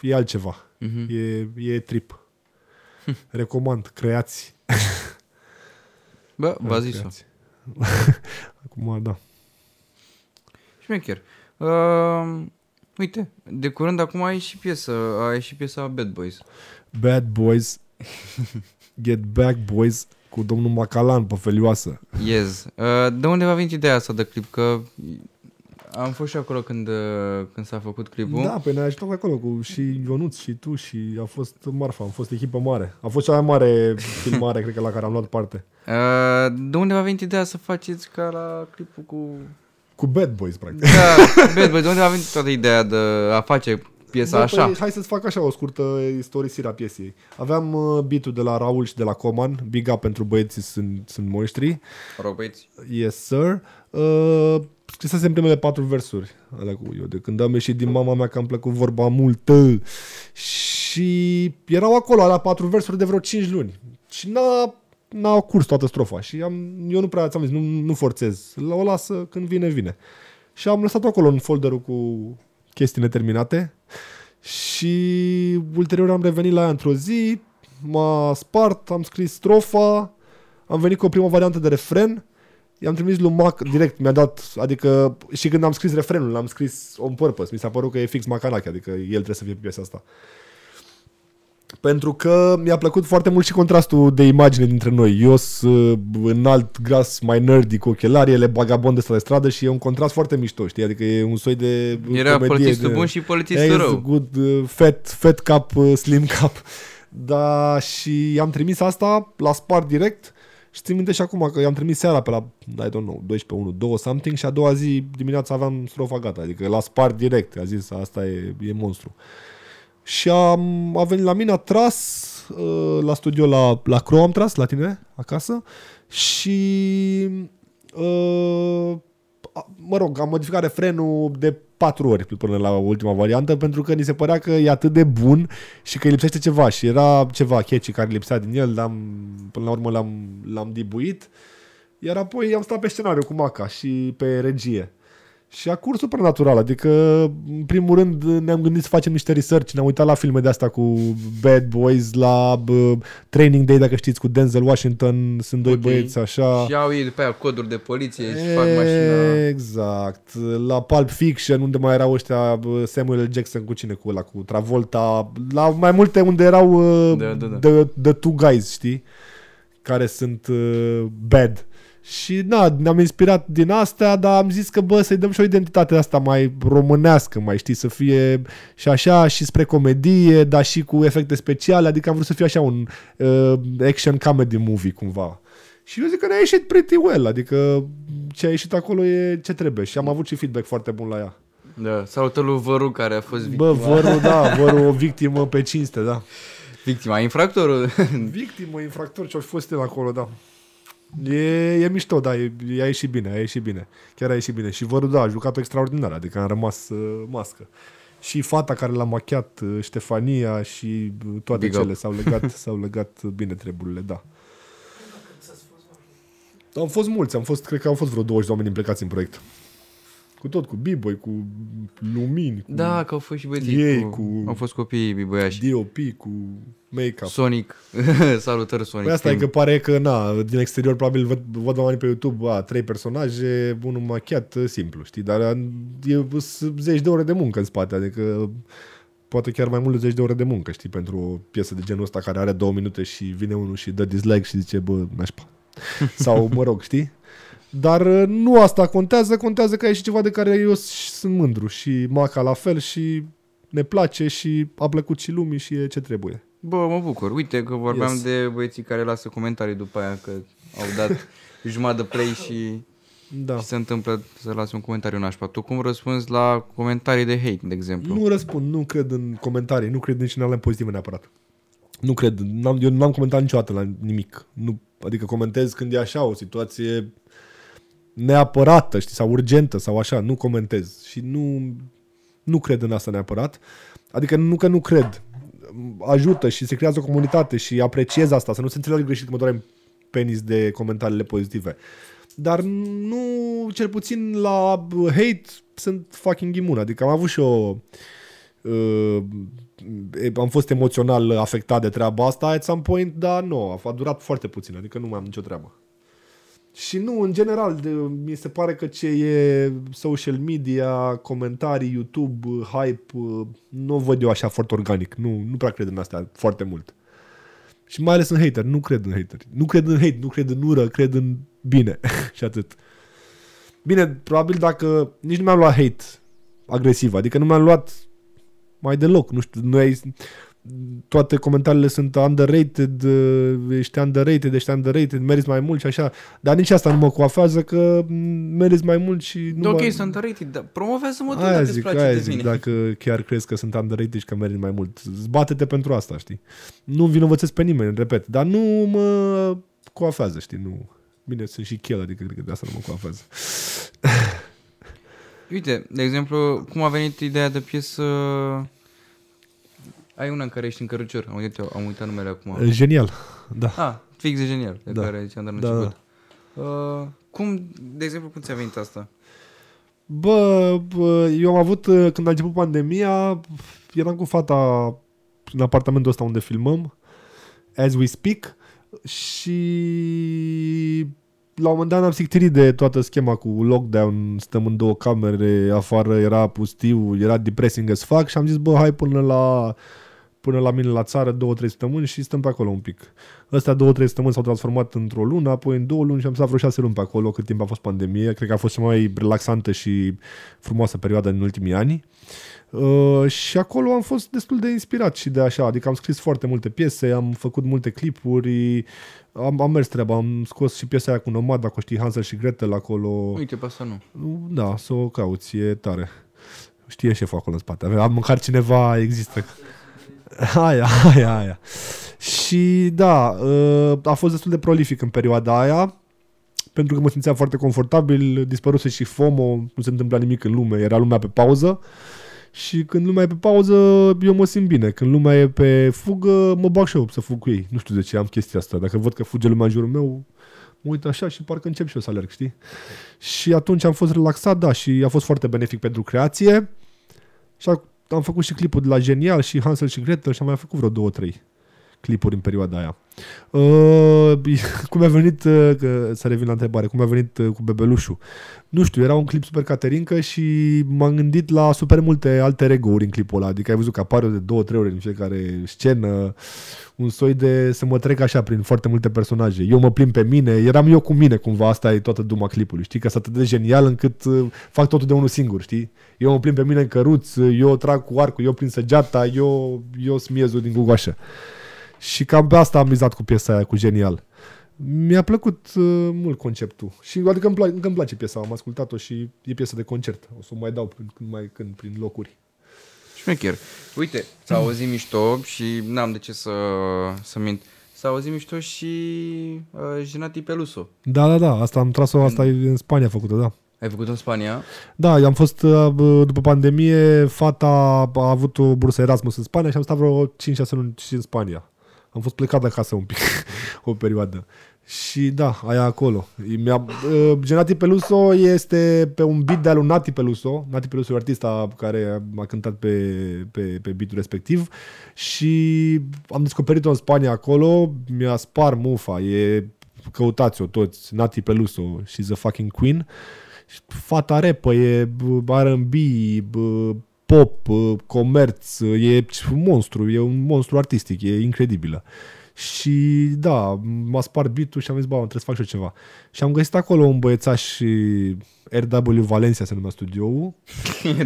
e altceva. Mhm. E, e trip. [LAUGHS] Recomand, creați. [LAUGHS] Bă, v-a zis-o. Creați. [LAUGHS] Acum, da. Șmecher. Uh, uite, de curând acum a ieșit piesă, a ieșit piesa Bad Boys. Bad Boys, Get Back Boys, cu domnul Macalan pe felioasă. Yes. Uh, de unde v-a venit ideea asta de clip? Că am fost și acolo când, uh, când s-a făcut clipul. Da, pe ne-a ajutat acolo cu și Ionuț și tu și a fost marfa, am fost echipă mare. A fost cea mai mare [LAUGHS] filmare, cred că, la care am luat parte. Uh, de unde v-a venit ideea să faceți ca la clipul cu... Cu Bad Boys, practic. Da, [LAUGHS] Bad Boys, de unde v-a venit toată ideea de a face piesa Bă, așa? Păi, hai să-ți fac așa o scurtă istorisire a piesei. Aveam uh, beat de la Raul și de la Coman. Big up pentru băieții sunt, sunt monștri. Rog, băieți. Yes, sir. Uh, scrisesem primele patru versuri. Alea cu eu. De când am ieșit din mama mea că am plăcut vorba multă. Și erau acolo la patru versuri de vreo 5 luni. Și n-a, n-a curs toată strofa. Și am, eu nu prea ți-am zis, nu, nu forțez. O lasă când vine, vine. Și am lăsat acolo în folderul cu chestii neterminate. Și ulterior am revenit la ea într-o zi, m-a spart, am scris strofa, am venit cu o primă variantă de refren, i-am trimis lui Mac direct, mi-a dat, adică și când am scris refrenul, l-am scris on purpose, mi s-a părut că e fix Macanache, adică el trebuie să fie pe piesa asta. Pentru că mi-a plăcut foarte mult și contrastul de imagine dintre noi. Eu sunt înalt, gras, mai nerdy cu ochelari, el e bagabond ăsta de stradă și e un contrast foarte mișto, știi? Adică e un soi de Era comedie polițistul de... bun și polițistul Yes, rău. good, uh, fat, fat cap, uh, slim cap. [LAUGHS] Da, și i-am trimis asta, la spart direct și țin minte și acum că i-am trimis seara pe la, I don't know, 12, 1, 2 something și a doua zi dimineața aveam strofa gata, adică la spart direct, a zis asta e, e monstru. Și am, a venit la mine, a tras uh, la studio la, la Crow, am tras la tine acasă și uh, a- mă rog, am modificat refrenul de patru ori până la ultima variantă pentru că ni se părea că e atât de bun și că îi lipsește ceva și era ceva catchy care lipsea din el, l-am, până la urmă l-am, l-am dibuit iar apoi am stat pe scenariu cu Maca și pe regie. Și a curs super natural, adică în primul rând ne-am gândit să facem niște research, ne-am uitat la filme de astea cu Bad Boys, la bă, Training Day, dacă știți, cu Denzel Washington, sunt doi Ok. băieți așa. Și au ei după aia coduri de poliție și fac mașina... Exact. La Pulp Fiction, unde mai erau ăștia bă, Samuel L. Jackson cu cine? Cu ăla, cu Travolta. La mai multe unde erau uh, Da, da, da. The, the Two Guys, știi? Care sunt uh, bad. Și na, ne-am inspirat din astea, dar am zis că bă, să-i dăm și o identitate asta mai românească, mai știi, să fie și așa și spre comedie, dar și cu efecte speciale, adică am vrut să fie așa un uh, action comedy movie cumva. Și eu zic că ne-a ieșit pretty well, adică ce a ieșit acolo e ce trebuie și am avut și feedback foarte bun la ea. Da, salută lui Văru care a fost victima. Bă, vărul, da, [LAUGHS] vărul o victimă pe cinste, da. Victima, infractorul. Victimă, infractor, ce-au fost el acolo, da. E, e mișto, da, e, a ieșit bine, a ieșit bine. Chiar a ieșit bine. Și vărul, da, a jucat extraordinar, adică am rămas uh, mască. Și fata care l-a machiat, uh, Ștefania și uh, toate Big up. cele s-au legat, [LAUGHS] s-au legat bine treburile, da. Am fost mulți, am fost, cred că au fost vreo 20 de oameni implicați în proiect. Cu tot, cu b cu lumini, cu da, că au fost și băieții Ei cu... cu- Au fost copiii băiași. DOP, cu make-up. Sonic. [LAUGHS] Salutări Sonic. Păi asta e Team. că pare că, na, din exterior probabil văd, văd oamenii pe YouTube, a, trei personaje, unul machiat, simplu, știi? Dar a, e sunt zeci de ore de muncă în spate, adică poate chiar mai mult de zeci de ore de muncă, știi, pentru o piesă de genul ăsta care are două minute și vine unul și dă dislike și zice, bă, nașpa. [LAUGHS] Sau, mă rog, știi? Dar uh, nu asta contează, contează că ai și ceva de care eu s- sunt mândru și Maca la fel și ne place și a plăcut și lumii și e ce trebuie. Bă, mă bucur. Uite că vorbeam Yes. de băieții care lasă comentarii după aia că au dat [LAUGHS] jumătate de play și, Da. și se întâmplă să lase un comentariu nașpa. Tu cum răspunzi la comentarii de hate, de exemplu? Nu răspund, nu cred în comentarii, nu cred nici în alea pozitive neapărat. Nu cred, n-am, eu n-am comentat niciodată la nimic. Nu, adică comentez când e așa, o situație neapărată, știi, sau urgentă sau așa, nu comentez. Și nu, nu cred în asta neapărat. Adică nu că nu cred. Ajută și se creează o comunitate și apreciez asta, să nu se înțeleagă greșit că mă doare în penis de comentariile pozitive. Dar nu, cel puțin la hate sunt fucking imun. Adică am avut și eu uh, am fost emoțional afectat de treaba asta at some point, dar nu, a durat foarte puțin, adică nu mai am nicio treabă. Și nu, în general, de, mi se pare că ce e social media, comentarii, YouTube, hype, nu o văd eu așa foarte organic. Nu, nu prea cred în asta foarte mult. Și mai ales în hater. Nu cred în hater. Nu cred în hate, nu cred în ură, cred în bine. [LAUGHS] și atât. Bine, probabil dacă nici nu mi-am luat hate agresiv, adică nu mi-am luat mai deloc, nu știu, nu ai, toate comentariile sunt underrated, uh, ești underrated, ești underrated, meriți mai mult și așa. Dar nici asta nu mă coafează că meriți mai mult și nu Ok, mă... sunt underrated, dar promovează-mă tu Aia dacă zic, îți place aia de zic, mine. dacă chiar crezi că sunt underrated și că meriți mai mult. Zbate-te pentru asta, știi? Nu vinovățesc pe nimeni, repet, dar nu mă coafează, știi? Nu. Bine, sunt și chel, adică cred că de asta nu mă coafează. Uite, de exemplu, cum a venit ideea de piesă... Ai una în care ești în cărucior, am uitat, am uitat numele acum. Genial, da. Ah, fix de genial, de Da. care ziceam dar Da, început. Uh, cum, de exemplu, cum ți-a venit asta? Bă, bă, eu am avut, uh, când a început pandemia, eram cu fata în apartamentul ăsta unde filmăm, as we speak, și la un moment dat am sictirit de toată schema cu lockdown, stăm în două camere, afară era pustiu, era depressing as fuck și am zis, bă, hai până la până la mine la țară două, trei săptămâni și stăm pe acolo un pic. Astea două, trei săptămâni s-au transformat într-o lună, apoi în două luni și am stat vreo șase luni pe acolo cât timp a fost pandemie. Cred că a fost cea mai relaxantă și frumoasă perioadă în ultimii ani. Uh, și acolo am fost destul de inspirat și de așa, adică am scris foarte multe piese, am făcut multe clipuri, am, am mers treaba, am scos și piesa aia cu Nomad, dacă o știi, Hansel și Gretel acolo. Uite, pe asta nu. Da, să o cauți, e tare. Știe șeful acolo în spate. Am măcar cineva există. Aia, [LAUGHS] aia, aia. Și da, uh, a fost destul de prolific în perioada aia, pentru că mă simțeam foarte confortabil, dispăruse și FOMO, nu se întâmpla nimic în lume, era lumea pe pauză. Și când lumea e pe pauză, eu mă simt bine. Când lumea e pe fugă, mă bag și eu să fug cu ei. Nu știu de ce am chestia asta. Dacă văd că fuge lumea în jurul meu, mă uit așa și parcă încep și eu să alerg, știi? Și atunci am fost relaxat, da, și a fost foarte benefic pentru creație. Și a- am făcut și clipul de la Genial și Hansel și Gretel și am mai făcut vreo două, trei clipuri în perioada aia. Uh, [LAUGHS] cum a venit, uh, că, să revin la întrebare, cum a venit uh, cu bebelușul? Nu știu, era un clip super caterincă și m-am gândit la super multe alte ego-uri în clipul ăla. Adică ai văzut că apare de două, trei ori în fiecare scenă, un soi de să mă trec așa prin foarte multe personaje. Eu mă plimb pe mine, eram eu cu mine cumva, asta e toată duma clipului, știi? Că sunt atât de genial încât uh, fac totul de unul singur, știi? Eu mă plimb pe mine în căruț, eu trag cu arcul, eu prin săgeata, eu, eu smiezul din gugoașă. Și cam pe asta am mizat cu piesa aia, cu genial. Mi-a plăcut uh, mult conceptul. Și adică îmi, pla- încă îmi place piesa, am ascultat-o și e piesă de concert. O să o mai dau prin, când mai când prin locuri. Șmecher. Uite, s-a auzit mișto și n-am de ce să, să mint. S-a auzit mișto și uh, Genati Peluso. Da, da, da, asta am tras-o, asta e în Spania făcută, da. Ai făcut în Spania? Da, eu am fost, uh, bă, după pandemie, fata a avut o bursă Erasmus în Spania și am stat vreo 5-6 luni și în Spania. Am fost plecat de acasă un pic, [LAUGHS] o perioadă. Și da, aia acolo. Mi-a, uh, Genati Peluso este pe un beat de-al lui Nati Peluso. Nati Peluso e artista care a cântat pe, pe, pe beatul respectiv. Și am descoperit-o în Spania acolo. Mi-a spar mufa. E, căutați-o toți. Nati Peluso. She's a fucking queen. Fata repă, e bă, R&B, bă, pop, bă, comerț, e un monstru, e un monstru artistic, e incredibilă. Și da, m-a spart beat și am zis, bă, trebuie să fac și eu ceva. Și am găsit acolo un băiețaș și RW Valencia se numea studioul.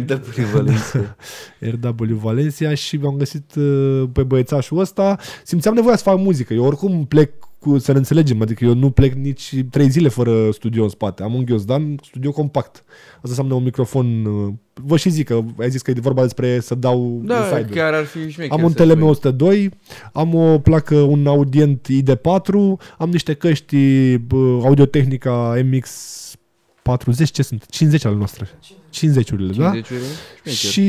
de privalență. RW Valencia și am găsit uh, pe băiețașul ăsta. Simțeam nevoia să fac muzică. Eu oricum plec cu, să ne înțelegem, adică eu nu plec nici trei zile fără studio în spate. Am un ghiozdan, studio compact. Asta înseamnă un microfon. uh, Vă și zic că ai zis că e vorba despre să dau Da, insider. chiar ar fi șmecher. Am un să spui. TLM102, am o placă, un audient ID4, am niște căști bă, Audio-Technica MX 40, ce sunt? 50 ale noastre. 50-urile, da? 50 euro? Șmecher. Și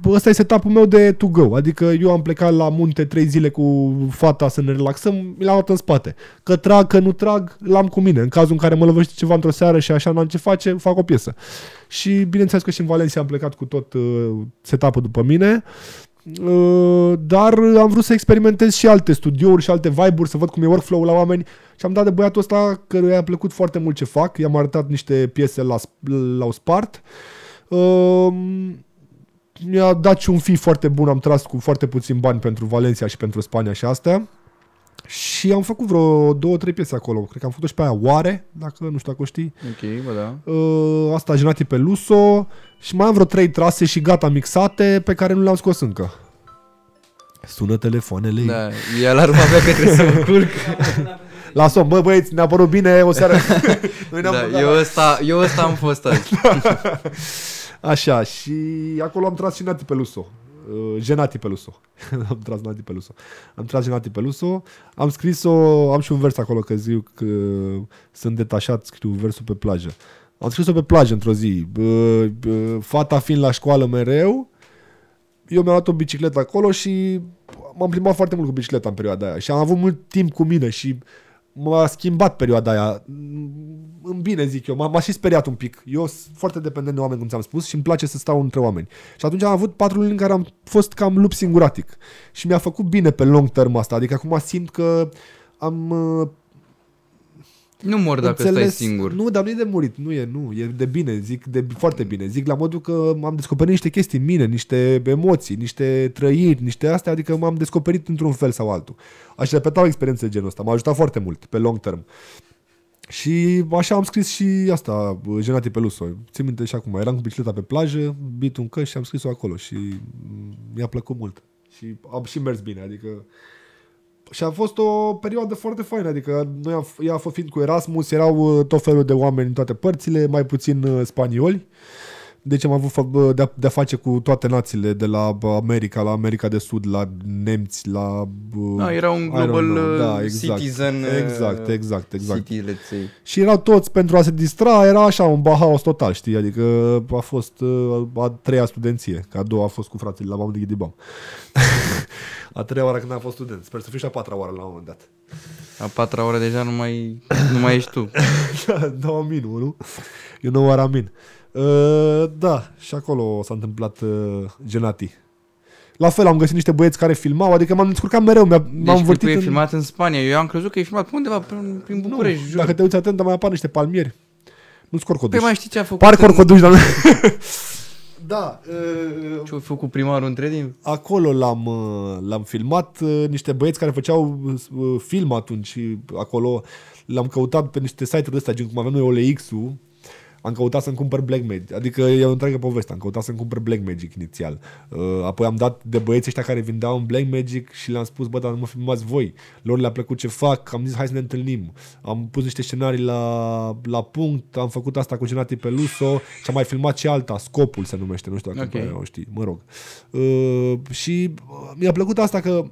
bă, ăsta e setup-ul meu de to go. Adică eu am plecat la munte trei zile cu fata să ne relaxăm, mi l-am luat în spate. Că trag, că nu trag, l-am cu mine. În cazul în care mă lovăște ceva într-o seară și așa n-am ce face, fac o piesă. Și bineînțeles că și în Valencia am plecat cu tot uh, setup-ul după mine. Uh, dar am vrut să experimentez și alte studiouri și alte vibe-uri, să văd cum e workflow-ul la oameni și am dat de băiatul ăsta căruia i-a plăcut foarte mult ce fac. I-am arătat niște piese la, la spart. Uh, mi-a dat și un fi foarte bun, am tras cu foarte puțin bani pentru Valencia și pentru Spania și astea. Și am făcut vreo două, trei piese acolo. Cred că am făcut și pe aia Oare, dacă nu știu dacă o știi. Ok, bă, da. Uh, asta Genati pe Luso și mai am vreo trei trase și gata mixate pe care nu le-am scos încă. Sună telefoanele. Da, e alarma mea că trebuie să mă culc. [LAUGHS] Lasă-o, bă băieți, ne-a părut bine o seară. [LAUGHS] [LAUGHS] Noi ne-am Da, băgat eu la- ăsta, eu ăsta am fost azi. Așa, și acolo am tras și Nati Peluso. Uh, Genati [LAUGHS] Peluso. am tras Nati Peluso. Am tras Genati Peluso. Am scris-o, am și un vers acolo că zic că sunt detașat, scriu versul pe plajă. Am scris-o pe plajă într-o zi. Bă, bă, fata fiind la școală mereu, eu mi-am luat o bicicletă acolo și m-am plimbat foarte mult cu bicicleta în perioada aia. Și am avut mult timp cu mine și m-a schimbat perioada aia. În bine, zic eu. M-a, m-a și speriat un pic. Eu sunt foarte dependent de oameni, cum ți-am spus, și îmi place să stau între oameni. Și atunci am avut patru luni în care am fost cam lup singuratic. Și mi-a făcut bine pe long term asta. Adică acum simt că am uh, Nu mor dacă înțeles, stai singur. Nu, dar nu e de murit, nu e, nu, e de bine, zic de foarte bine. Zic la modul că am descoperit niște chestii în mine, niște emoții, niște trăiri, niște astea, adică m-am descoperit într-un fel sau altul. Aș repeta o experiență de genul ăsta, m-a ajutat foarte mult pe long term. Și așa am scris și asta, Genati Peluso. Țin minte și acum, eram cu bicicleta pe plajă, bit un căști și am scris-o acolo și mm, mi-a plăcut mult. Și am și mers bine, adică și a fost o perioadă foarte faină, adică noi am, ea a fost fiind cu Erasmus, erau uh, tot felul de oameni în toate părțile, mai puțin uh, spanioli. Deci am avut fa- de-a, de-a face cu toate națiile, de la bă, America, la America de Sud, la nemți, la... uh, Da, era un I don't global know, uh, da, exact. citizen uh, Exact, exact, exact. city, let's say. Și erau toți pentru a se distra, era așa un bahaos total, știi? Adică a fost uh, a treia studenție, că a doua a fost cu fratele la Mamă de Ghidibam. [LAUGHS] a treia oară când am fost student. Sper să fiu și a patra oară la un moment dat. A patra oră deja nu mai, nu mai ești tu. [LAUGHS] da, amin, nu? Eu nu oară amin. Uh, da, și acolo s-a întâmplat uh, Genati. La fel, am găsit niște băieți care filmau, adică m-am descurcat mereu, mi-a, Deci m-am clipul învârtit e în... filmat în Spania. Eu am crezut că e filmat pe undeva prin, prin București, nu, jur. dacă te uiți atent, mai apar niște palmieri. Nu-ți corcoduși. Păi mai știi ce a făcut? Par în- corcoduși, dar nu... [LAUGHS] da, uh, Ce a făcut primarul între timp? acolo l-am, uh, l-am filmat, uh, niște băieți care făceau uh, film atunci și acolo l-am căutat pe niște site-uri de astea, gen cum avem noi OLX-ul, am căutat să-mi cumpăr Black Magic, adică e o întreagă poveste, am căutat să-mi cumpăr Black Magic inițial. Uh, apoi am dat de băieții ăștia care vindeau un Black Magic și le-am spus, bă, dar nu mă filmați voi. Lor le-a plăcut ce fac, am zis, hai să ne întâlnim. Am pus niște scenarii la, la punct, am făcut asta cu Genati Peluso și am mai filmat și alta, Scopul se numește, nu știu dacă Ok. okay. o știi, mă rog. Uh, și uh, mi-a plăcut asta că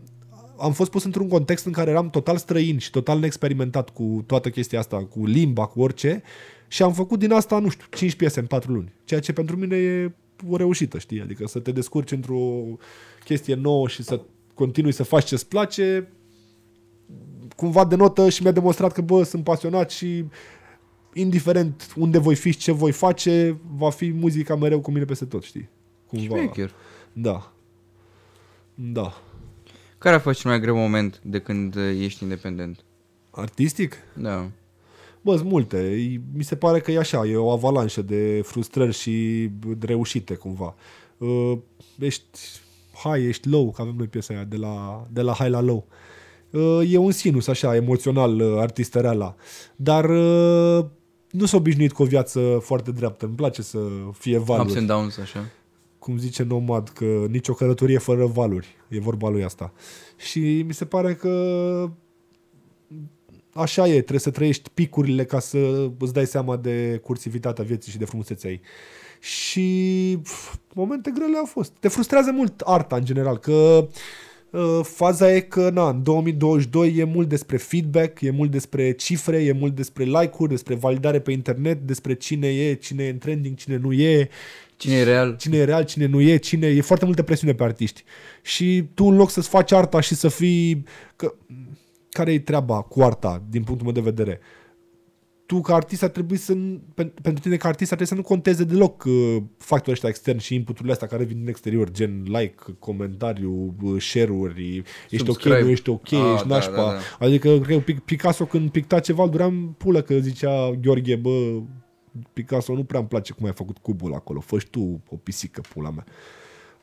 am fost pus într-un context în care eram total străin și total neexperimentat cu toată chestia asta, cu limba, cu orice și am făcut din asta, nu știu, 5 piese în 4 luni, ceea ce pentru mine e o reușită, știi? Adică să te descurci într-o chestie nouă și să continui să faci ce-ți place, cumva denotă și mi-a demonstrat că, bă, sunt pasionat și indiferent unde voi fi și ce voi face, va fi muzica mereu cu mine peste tot, știi? Cumva. Șmecher. Da. Da. Care a fost cel mai greu moment de când uh, ești independent? Artistic? Da. Bă, sunt multe. E- Mi se pare că e așa, e o avalanșă de frustrări și de reușite, cumva. Uh, ești high, ești low, că avem noi piesa aia, de la, de la high la low. Uh, e un sinus, așa, emoțional, uh, artistăreala. Dar uh, nu s-a obișnuit cu o viață foarte dreaptă. Îmi place să fie valuri. Ups and downs, așa. cum zice Nomad, că nicio călătorie fără valuri. E vorba lui asta. Și mi se pare că așa e, trebuie să trăiești picurile ca să îți dai seama de cursivitatea vieții și de frumusețea ei. Și pf, momente grele au fost. Te frustrează mult arta în general, că Uh, faza e că, na, în 2022 e mult despre feedback, e mult despre cifre, e mult despre like-uri, despre validare pe internet, despre cine e, cine e în trending, cine nu e. Cine e real? Cine e real, cine nu e, cine... E foarte multă presiune pe artiști. Și tu, în loc să-ți faci arta și să fii... Că, care e treaba cu arta, din punctul meu de vedere? tu ca artist ar trebui să, pentru tine ca artist ar trebui să nu conteze deloc uh, factorii ăștia externi și inputurile astea care vin din exterior, gen like, comentariu, uh, share-uri, ești ok, nu ești ok, ah, ești da, nașpa. Da, da. Adică, cred că Picasso când picta ceva, duream pulă că zicea Gheorghe, bă, Picasso nu prea îmi place cum ai făcut cubul acolo, fă tu o pisică, pula mea.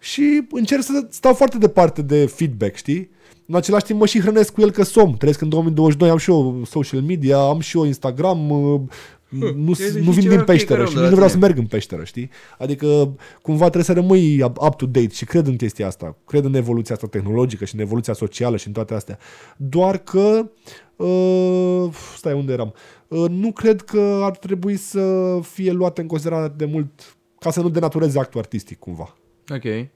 Și încerc să stau foarte departe de feedback, știi? în același timp mă și hrănesc cu el că som. Trăiesc în 2022, am și eu social media, am și eu Instagram, nu, nu vin din peșteră și nu vreau să merg în peșteră, știi? Adică cumva trebuie să rămâi up-to-date și cred în chestia asta. Cred în evoluția asta tehnologică și în evoluția socială și în toate astea. Doar că Uh, stai, unde eram? Uh, nu cred că ar trebui să fie luate în considerare de mult ca să nu denatureze actul artistic cumva. Ok.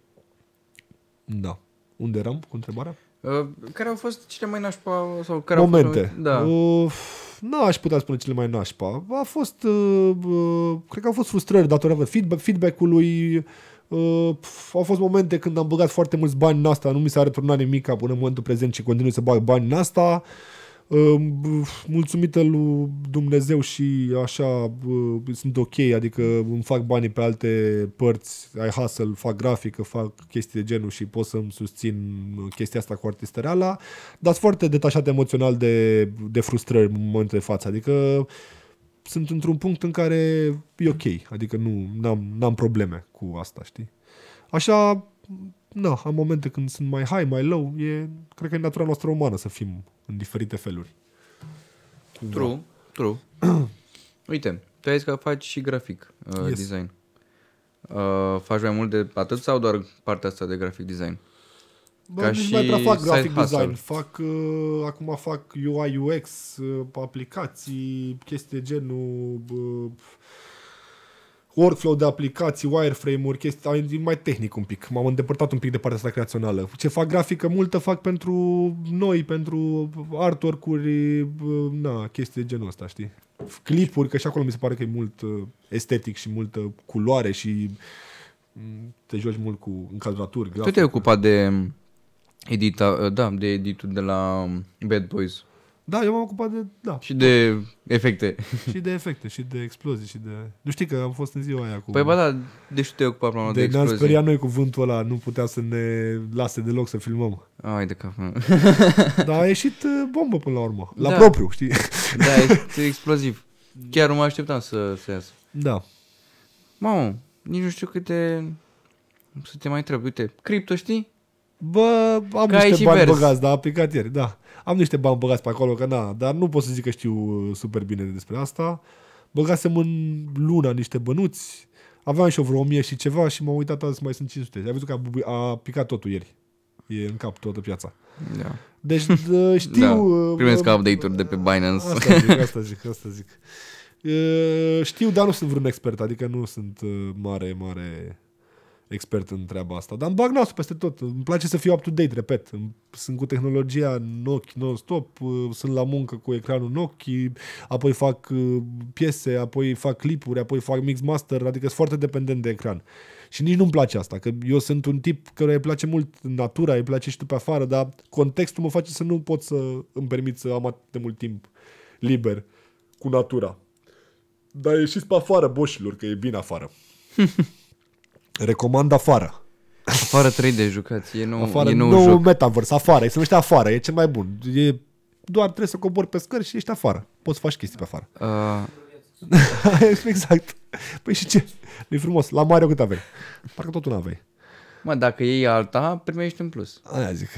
Da. Unde eram cu întrebarea? Uh, care au fost cele mai nașpa? Sau care Momente. Au fost, da. Uh, nu aș putea spune cele mai nașpa. A fost, uh, uh, cred că au fost frustrări datorată feedback, feedback-ului. Uh, au fost momente când am băgat foarte mulți bani în asta, nu mi s-a returnat nimic până în momentul prezent și continui să bag bani în asta. Uh, mulțumită lui Dumnezeu și așa sunt ok, adică îmi fac banii pe alte părți, ai hustle, fac grafică, fac chestii de genul și pot să-mi susțin chestia asta cu artistăreala, dar sunt foarte detașat emoțional de, de frustrări în momentul de față, adică sunt într-un punct în care e ok, adică nu n-am, n-am probleme cu asta, știi? Așa, na, am momente când sunt mai high, mai low, e, cred că e natura noastră umană să fim în diferite feluri. True, da. true. [CLEARS THROAT] Uite, tu ai zis că faci și grafic uh, yes. design. Uh, faci mai mult de atât sau doar partea asta de grafic design? Bă, Ca și mai prea fac grafic design. Fac, uh, acum fac UI, UX, uh, aplicații, chestii de genul... Uh, workflow de aplicații, wireframe-uri, chestii, mai tehnic un pic. M-am îndepărtat un pic de partea asta creațională. Ce fac grafică multă fac pentru noi, pentru artwork-uri, na, chestii de genul ăsta, știi? Clipuri, că și acolo mi se pare că e mult uh, estetic și multă culoare și mm, te joci mult cu încadraturi. Tu te-ai ocupat de edita, da, de editul de la Bad Boys. Da, eu m-am ocupat de... Da. Și de efecte. [LAUGHS] și de efecte, și de explozii, și de... Nu știi că am fost în ziua aia cu... Păi ba da, deci te ocupat de, de explozii. De speriat noi cu vântul ăla, nu putea să ne lase deloc să filmăm. Ai de cap. [LAUGHS] Dar a ieșit uh, bombă până la urmă. La da. propriu, știi? [LAUGHS] Da, e explosiv. Chiar nu mă așteptam să, să iasă. Da. Mamă, nici nu știu câte... Să te mai întreb. Uite, cripto, știi? Bă, am Ca niște bani vers. băgați, da, aplicat ieri, da. Am niște bani băgați pe acolo, că na, dar nu pot să zic că știu uh, super bine despre asta. Băgasem în luna niște bănuți, aveam și o vreo 1000 și ceva și m-am uitat azi mai sunt 500. Ai văzut că a, a picat totul ieri. E în cap toată piața. Da. Deci [LAUGHS] știu... Da. Uh, Primesc uh, update-uri de pe Binance. Asta zic, asta zic, asta zic. Uh, știu, dar nu sunt vreun expert, adică nu sunt uh, mare, mare expert în treaba asta, dar îmi bag nasul peste tot. Îmi place să fiu up-to-date, repet. Sunt cu tehnologia în ochi non-stop, uh, sunt la muncă cu ecranul în ochi, apoi fac uh, piese, apoi fac clipuri, apoi fac mix master, adică sunt foarte dependent de ecran. Și nici nu-mi place asta, că eu sunt un tip care îi place mult natura, îi place și tu pe afară, dar contextul mă face să nu pot să îmi permit să am atât de mult timp liber cu natura. Dar ieșiți pe afară, boșilor, că e bine afară. [LAUGHS] Recomand afară. Afară 3D jucați, e nou, afară, e nou, nou joc. metaverse, afară, se numește afară, e cel mai bun. E, doar trebuie să cobori pe scări și ești afară. Poți să faci chestii pe afară. Uh... [LAUGHS] exact. Păi și ce? E frumos. La Mario cât aveai? Parcă tot nu aveai. Mă, dacă iei alta, primești în plus. Aia zic.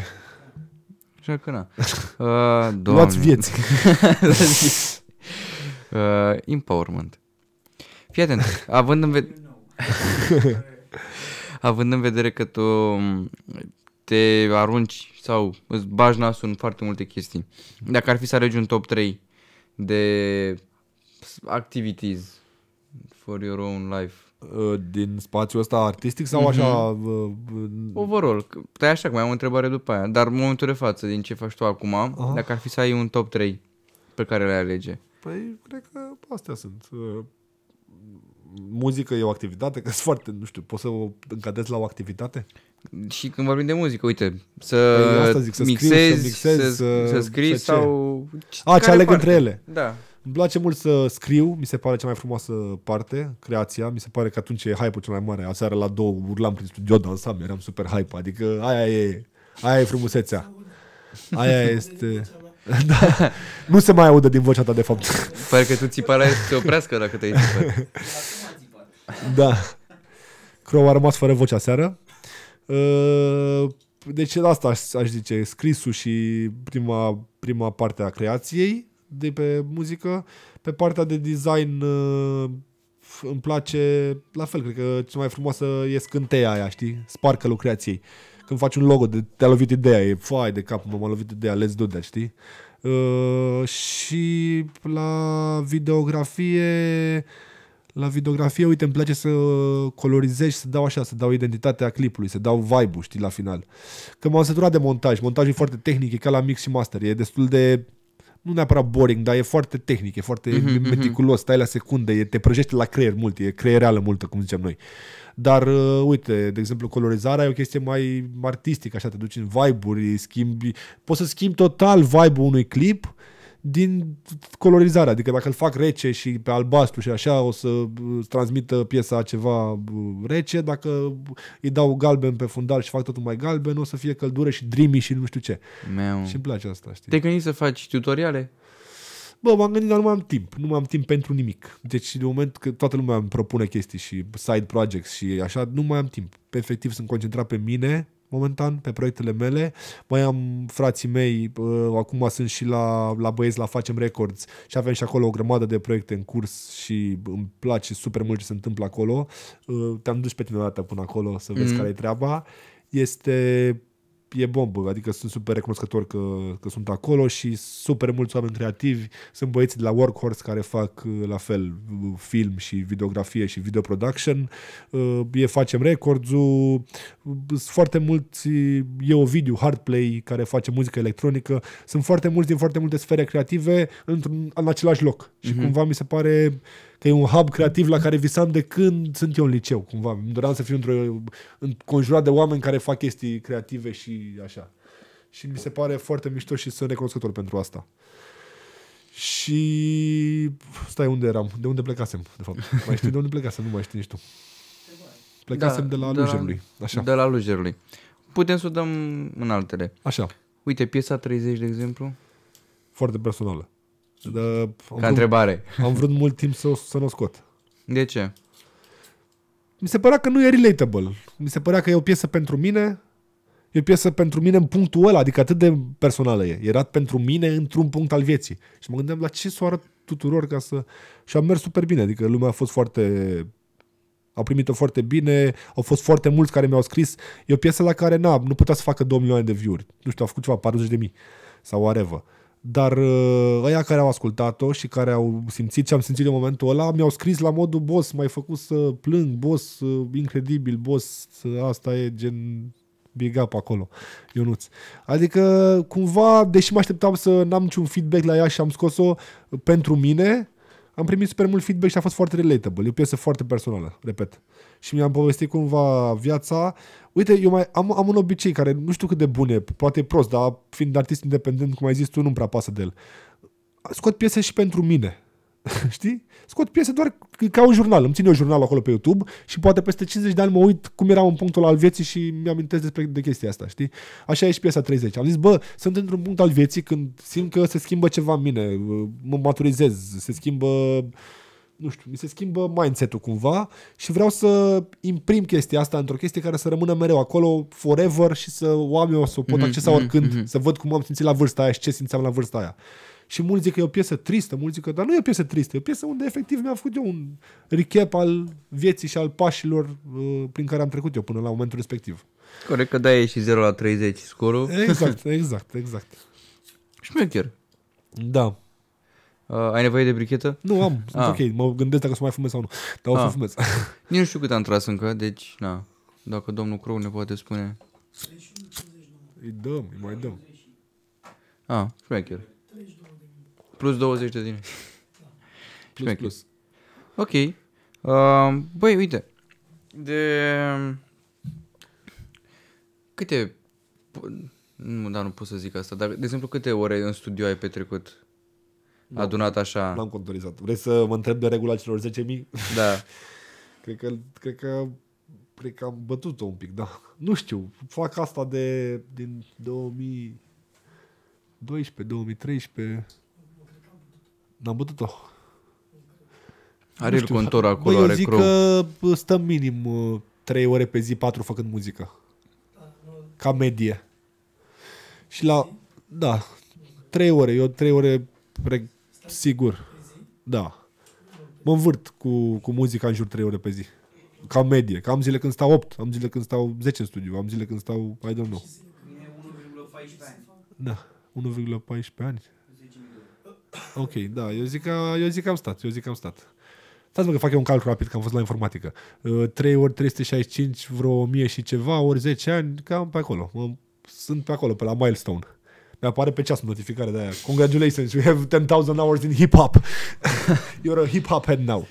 Așa că na. [LAUGHS] Uh, [LAUGHS] Luați vieți. uh, empowerment. Fii atent. Având în vedere... având în vedere că tu mm, te arunci sau îți bagi nasul în foarte multe chestii. Dacă ar fi să alegi un top 3 de activities for your own life, Uh, din spațiul ăsta artistic sau Mhm. așa... uh, uh, Overall, că- stai așa că mai am o întrebare după aia, dar în momentul de față, din ce faci tu acum, Aha. dacă ar fi să ai un top 3 pe care le alege. Păi, cred că astea sunt. Uh, Muzică e o activitate, [LAUGHS] că sunt foarte, nu știu, poți să o încadrezi la o activitate? Și când vorbim de muzică, uite, să, Păi asta zic, să scriu, mixezi, să mixezi, să, să- să scrii să ce? sau... A, ce care aleg parte? între ele. Da. Îmi place mult să scriu, mi se pare cea mai frumoasă parte, creația. Mi se pare că atunci e hype-ul cel mai mare. Aseară la două urlam prin studio, dansam, eram super hype. Adică aia e, aia e frumusețea. Aia [LAUGHS] este... [LAUGHS] Da. Nu se mai aude din vocea ta, de fapt. Pare că tu țipa la să se oprească dacă te-ai țipat. Da. Crow a rămas fără voce aseară. Uh, Deci asta aș, aș zice, scrisul și prima, prima parte a creației de pe muzică. Pe partea de design uh, îmi place, la fel, cred că cea mai frumoasă e scânteia aia, știi? Sparkle-ul creației. Când faci un logo, de, te-a lovit ideea, e foai de cap, m-a lovit ideea, let's do that, știi? Uh, și la videografie la videografie, uite, îmi place să colorizez și să dau așa, să dau identitatea clipului, să dau vibe-ul, știi, la final. Că m-am săturat de montaj. Montajul e foarte tehnic, e ca la mix și master. E destul de, nu neapărat boring, dar e foarte tehnic, e foarte Mhm, mhm. meticulos, stai la secunde, e, te prăjește la creier mult, e creiereală multă, cum zicem noi. Dar, uh, uite, de exemplu, colorizarea e o chestie mai artistică, așa, te duci în vibe-uri, schimbi, poți să schimbi total vibe-ul unui clip din colorizare. Adică dacă îl fac rece și pe albastru și așa, o să uh, transmită piesa ceva uh, rece. Dacă îi dau galben pe fundal și fac totul mai galben, o să fie căldură și dreamy și nu știu ce. Meu. Și îmi place asta, știi? Te-ai gândit să faci tutoriale? Bă, m-am gândit, dar nu mai am timp. Nu mai am timp pentru nimic. Deci, de moment că toată lumea îmi propune chestii și side projects și așa, nu mai am timp. Pe efectiv, sunt concentrat pe mine, momentan, pe proiectele mele. Mai am frații mei, uh, acum sunt și la, la băieți la Facem Records și avem și acolo o grămadă de proiecte în curs și îmi place super mult ce se întâmplă acolo. Uh, te-am dus pe tine o dată până acolo să vezi Mhm. care e treaba. Este e bombă, adică sunt super recunoscător că, că sunt acolo și super mulți oameni creativi. Sunt băieții de la Workhorse care fac uh, la fel uh, film și videografie și video production. Uh, E Facem Records-ul, uh, sunt foarte mulți, e o video Hardplay care face muzică electronică. Sunt foarte mulți din foarte multe sfere creative într-un, în același loc. Și Mhm. cumva mi se pare că e un hub creativ la care visam de când sunt eu în liceu, cumva. Îmi doream să fiu într-o, înconjurat de oameni care fac chestii creative și așa. Și mi se pare foarte mișto și sunt recunoscător pentru asta. Și stai unde eram, de unde plecasem, de fapt. Mai știi de unde plecasem, nu mai știi nici tu. Plecasem Da, de la de la- Lujerului. Așa. De la Lujerului. Putem să o dăm în altele. Așa. Uite, piesa 30, de exemplu, Foarte personală. De, am, ca vrut, întrebare. am vrut mult timp să, o- să nu o scot. De ce? Mi se părea că nu e relatable. Mi se părea că e o piesă pentru mine, e o piesă pentru mine în punctul ăla, adică atât de personală e. Era pentru mine într-un punct al vieții. Și mă gândeam la ce să o arăt tuturor ca să... Și am mers super bine, adică lumea a fost foarte... Au primit-o foarte bine, au fost foarte mulți care mi-au scris. E o piesă la care, na, nu putea să facă 2 milioane de view-uri. Nu știu, au făcut ceva, 40 de mii sau whatever. Dar uh, ăia care au ascultat-o și care au simțit ce am simțit în momentul ăla, mi-au scris la modul, boss, m-ai făcut să plâng, boss, uh, incredibil, boss, uh, asta e gen big up acolo, Ionuț. Adică, cumva, deși mă așteptam să n-am niciun feedback la ea și am scos-o pentru mine, am primit super mult feedback și a fost foarte relatable. E o piesă foarte personală, repet. Și mi-am povestit cumva viața. Uite, eu mai am, am un obicei care nu știu cât de bun e, poate e prost, dar fiind artist independent, cum ai zis tu, nu-mi prea pasă de el. Scot piese și pentru mine. [LAUGHS] Știi? Scot piese doar ca un jurnal. Îmi țin eu jurnalul acolo pe YouTube și poate peste 50 de ani mă uit cum eram în punctul ăla al vieții și mi-amintesc despre de chestia asta, știi? Așa e și piesa 30. Am zis, bă, sunt într-un punct al vieții când simt că se schimbă ceva în mine, mă maturizez, se schimbă nu știu, mi se schimbă mindset-ul cumva și vreau să imprim chestia asta într-o chestie care să rămână mereu acolo forever și să o am eu, să o pot Mhm, accesa mhm, oricând, mhm. să văd cum am simțit la vârsta aia și ce simțeam la vârsta aia. Și mulți zic că e o piesă tristă, mulți zic că, dar nu e o piesă tristă, e o piesă unde efectiv mi-am făcut eu un recap al vieții și al pașilor uh, prin care am trecut eu până la momentul respectiv. Corect că da e și 0 la 30 scorul. Exact, [LAUGHS] exact, exact. Șmecher. Da. Uh, ai nevoie de brichetă? Nu am, sunt Ah. ok, mă gândesc dacă o să mai fumez sau nu. Dar o să Ah. fumez. [LAUGHS] Nici nu știu cât am tras încă, deci, na. Dacă domnul Crow ne poate spune. îi dăm, îi mai dăm. Ah, șmecher. Plus 20 de din. [LAUGHS] Plus, Șmecher. plus. Ok. Uh, băi, uite. De... Câte... Nu, dar nu pot să zic asta, dar, de exemplu, câte ore în studio ai petrecut? Adunat așa? N-am contorizat. Vrei să mă întreb de regula celor 10.000? [LAUGHS] Da. [LAUGHS] Cred că, cred că, cred că am bătut-o un pic, da. Nu știu, fac asta de, din 2012, 2013. N-am bătut-o. Are Nu el știu. contor acolo, Bă, eu are zic Crow. că stăm minim uh, 3 ore pe zi, 4 făcând muzică. Ca medie. Și la... Da. 3 ore. Eu 3 ore pre, sigur. Da. Mă învârt cu, cu muzica în jur 3 ore pe zi. Ca medie. Că am zile când stau 8, am zile când stau 10 în studiu, am zile când stau, I don't know. Da. 1,14 ani. Ok, da, eu zic, că, eu zic că am stat, eu zic că am stat. Stați mă că fac eu un calcul rapid, că am fost la informatică. Uh, 3 ori 365, vreo 1000 și ceva, ori 10 ani, cam pe acolo. Mă, sunt pe acolo, pe la milestone. Mi-apare pe ceas notificare de aia. Congratulations, you have 10,000 hours in hip-hop. [LAUGHS] You're a hip-hop head now.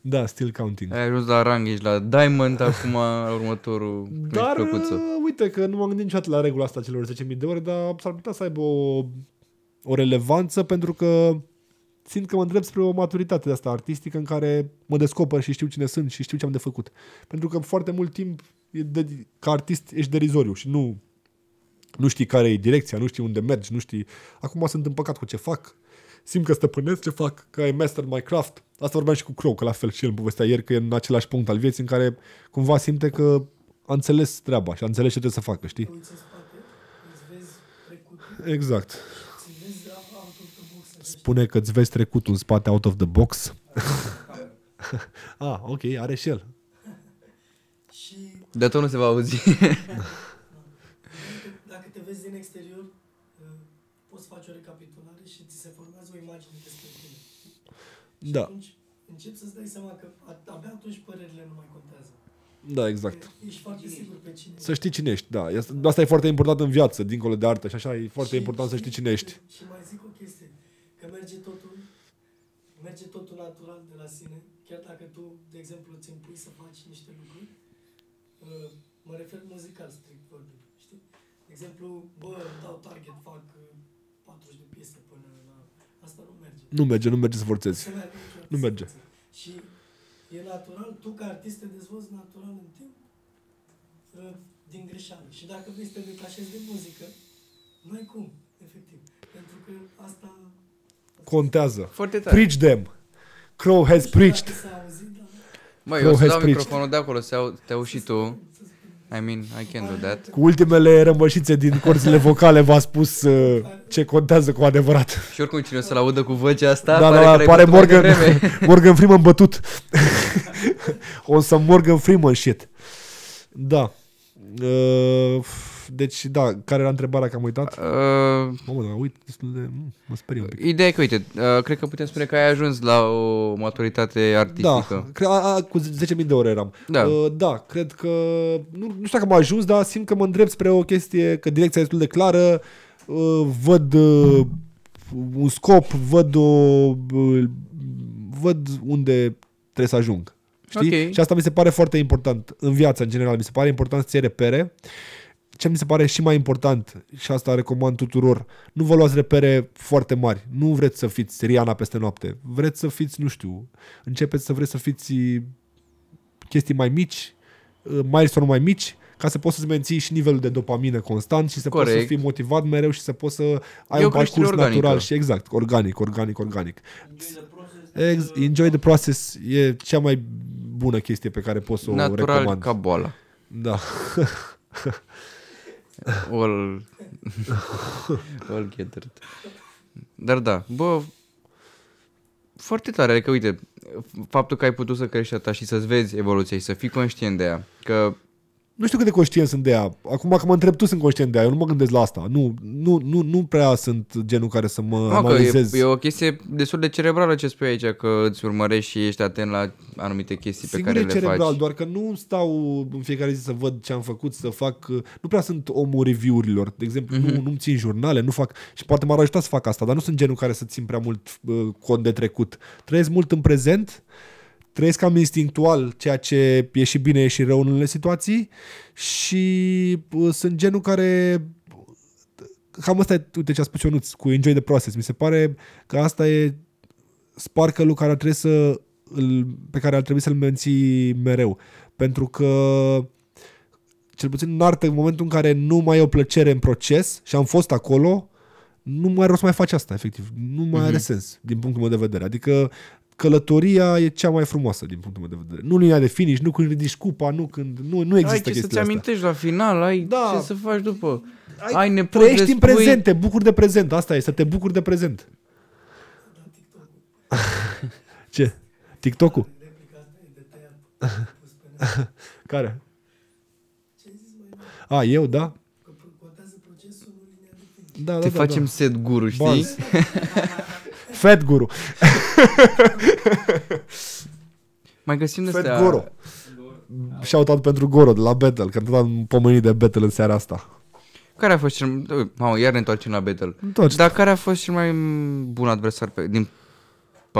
Da, still counting. Ai ajuns la rang, ești la Diamond, acum următorul Dar, ești plăcuță. uh, uite că nu m-am gândit niciodată la regula asta celor 10.000 de ore, dar s-ar putea să aibă o, o relevanță pentru că simt că mă îndrept spre o maturitate de asta artistică în care mă descoper și știu cine sunt și știu ce am de făcut. Pentru că foarte mult timp e de, ca artist ești derizoriu și nu, nu știi care e direcția, nu știi unde mergi, nu știi... Acum sunt împăcat cu ce fac, simt că stăpânesc ce fac, că I master my craft. Asta vorbeam și cu Crow, că la fel și el îmi povestea ieri că e în același punct al vieții în care cumva simte că a înțeles treaba și a înțeles ce trebuie să facă, știi? uiți în spate, îți vezi trecutul, Exact. îți vezi out of the box, așa, Spune că îți vezi trecutul în spate out of the box. [LAUGHS] ah, ok, are și el. [LAUGHS] și De tot nu se va auzi. [LAUGHS] dacă- dacă te vezi din exterior, uh, poți face o recapitulare și ți se formează o imagine despre tine. Și Da. atunci începi să-ți dai seama că a- abia atunci părerile nu mai contează. Da, exact. Că Ești foarte sigur pe cine Să știi cine ești, da. Este- Asta e foarte important în viață, dincolo de artă și așa, e foarte Și- important să și- știi cine ești. Și mai zic o chestie, că merge totul, merge totul natural de la sine, chiar dacă tu, de exemplu, îți impui să faci niște lucruri, uh, mă refer muzical, strict vorbind, știi? De exemplu, bă, îmi dau target, fac uh, 40 de piese până la... Asta nu merge. Nu merge, nu merge să forțezi. Se merge niciodată Nu să merge. înțelegi. Și e natural, tu ca artist te dezvolți natural în timp uh, din greșeală. Și dacă vrei să te detașezi de muzică, nu ai cum, efectiv. Pentru că asta... Contează. Foarte tare. Preach them. Crow has preached. Dacă s-a auzit, dar... Măi, Crow eu o să has dau preached. microfonul de acolo, să au, te auzi și tu. I mean, I can do that. Cu ultimele rămășițe din corțile vocale v-a spus uh, ce contează cu adevărat. Și oricum cine o să-l audă cu vocea asta, Da, pare da, că da, l-ai pare bătut mai Morgan, devreme. [LAUGHS] Morgan Freeman bătut. [LAUGHS] o să Morgan Freeman shit. Da. Uh, deci, da, care era întrebarea că am uitat? Uh, Mamă, dar uit destul de... mm, Mă sperie un pic. Ideea e că, uite, uh, cred că putem spune că ai ajuns la o maturitate Da, artistică. cre- a, a, cu 10.000 de ore eram. Da. Uh, da, cred că, nu, nu știu dacă am ajuns, dar simt că mă îndrept spre o chestie, că direcția e destul de clară, uh, văd uh, un scop, văd o, uh, văd unde trebuie să ajung. Știi? Ok. Și asta mi se pare foarte important în viața, în general. Mi se pare important să ții repere. Ce mi se pare și mai important, și asta recomand tuturor, nu vă luați repere foarte mari. Nu vreți să fiți Rihanna peste noapte. Vreți să fiți, nu știu, începeți să vreți să fiți chestii mai mici, milestone mai mici, ca să poți să-ți menții și nivelul de dopamină constant și să poți să Corect. fii motivat mereu și să poți să ai E o un parcurs creștere organică. natural și exact, organic, organic, organic. Ex- enjoy the process e cea mai bună chestie pe care poți să o Natural recomand. ca boala. Da. [LAUGHS] All, all gathered. Dar da, bă, foarte tare, adică uite, faptul că ai putut să crești ta și să-ți vezi evoluția și să fii conștient de ea, că nu știu cât de conștient sunt de ea. Acum că mă întreb tu, sunt conștient de ea. Eu nu mă gândesc la asta. Nu, nu, nu, nu prea sunt genul care să mă Mă, că analizez. e, e, o chestie destul de cerebrală ce spui aici, că îți urmărești și ești atent la anumite chestii pe Sigur care e le cerebral, faci. doar că nu stau în fiecare zi să văd ce am făcut, să fac... Nu prea sunt omul review-urilor. De exemplu, Mhm. mm-hmm. nu, nu-mi țin jurnale, nu fac... Și poate m-ar ajuta să fac asta, dar nu sunt genul care să țin prea mult uh, cont de trecut. Trăiesc mult în prezent, trăiesc cam instinctual ceea ce e și bine, e și rău în unele situații și uh, sunt genul care cam asta e, uite ce a spus Ionuț, cu enjoy the process. Mi se pare că asta e sparkle care ar trebui să îl, pe care ar trebui să-l menții mereu. Pentru că cel puțin în artă, în momentul în care nu mai e o plăcere în proces și am fost acolo, nu mai are rost să mai faci asta, efectiv. Nu mai Mhm. are sens, din punctul meu de vedere. Adică călătoria e cea mai frumoasă, din punctul meu de vedere. Nu linia de finish, nu când ridici cupa, nu când... Nu, nu Ai există ce să-ți chestiile astea. amintești la final, ai Da. ce să faci după. Ai, Ai nepoți trăiești de în spui- prezent, te bucuri de prezent. Asta e, să te bucuri de prezent. [LAUGHS] Ce? TikTok-ul? Replica asta e de tăiat. Pus pe net. Care? Ce ai zis mai A, eu, da? Că pro- contează procesul, nu linia de finish. Da, da, Te da, facem da. set guru, știi? [LAUGHS] Baz. Fat guru. Mai găsim de Fat astea... Goro. Shout-out pentru Goro de la Battle, că tot am pomenit de Battle în seara asta. Care a fost cel... Mamă, iar ne întoarcem la battle. Întoarce. Dar care a fost cel mai bun adversar pe... din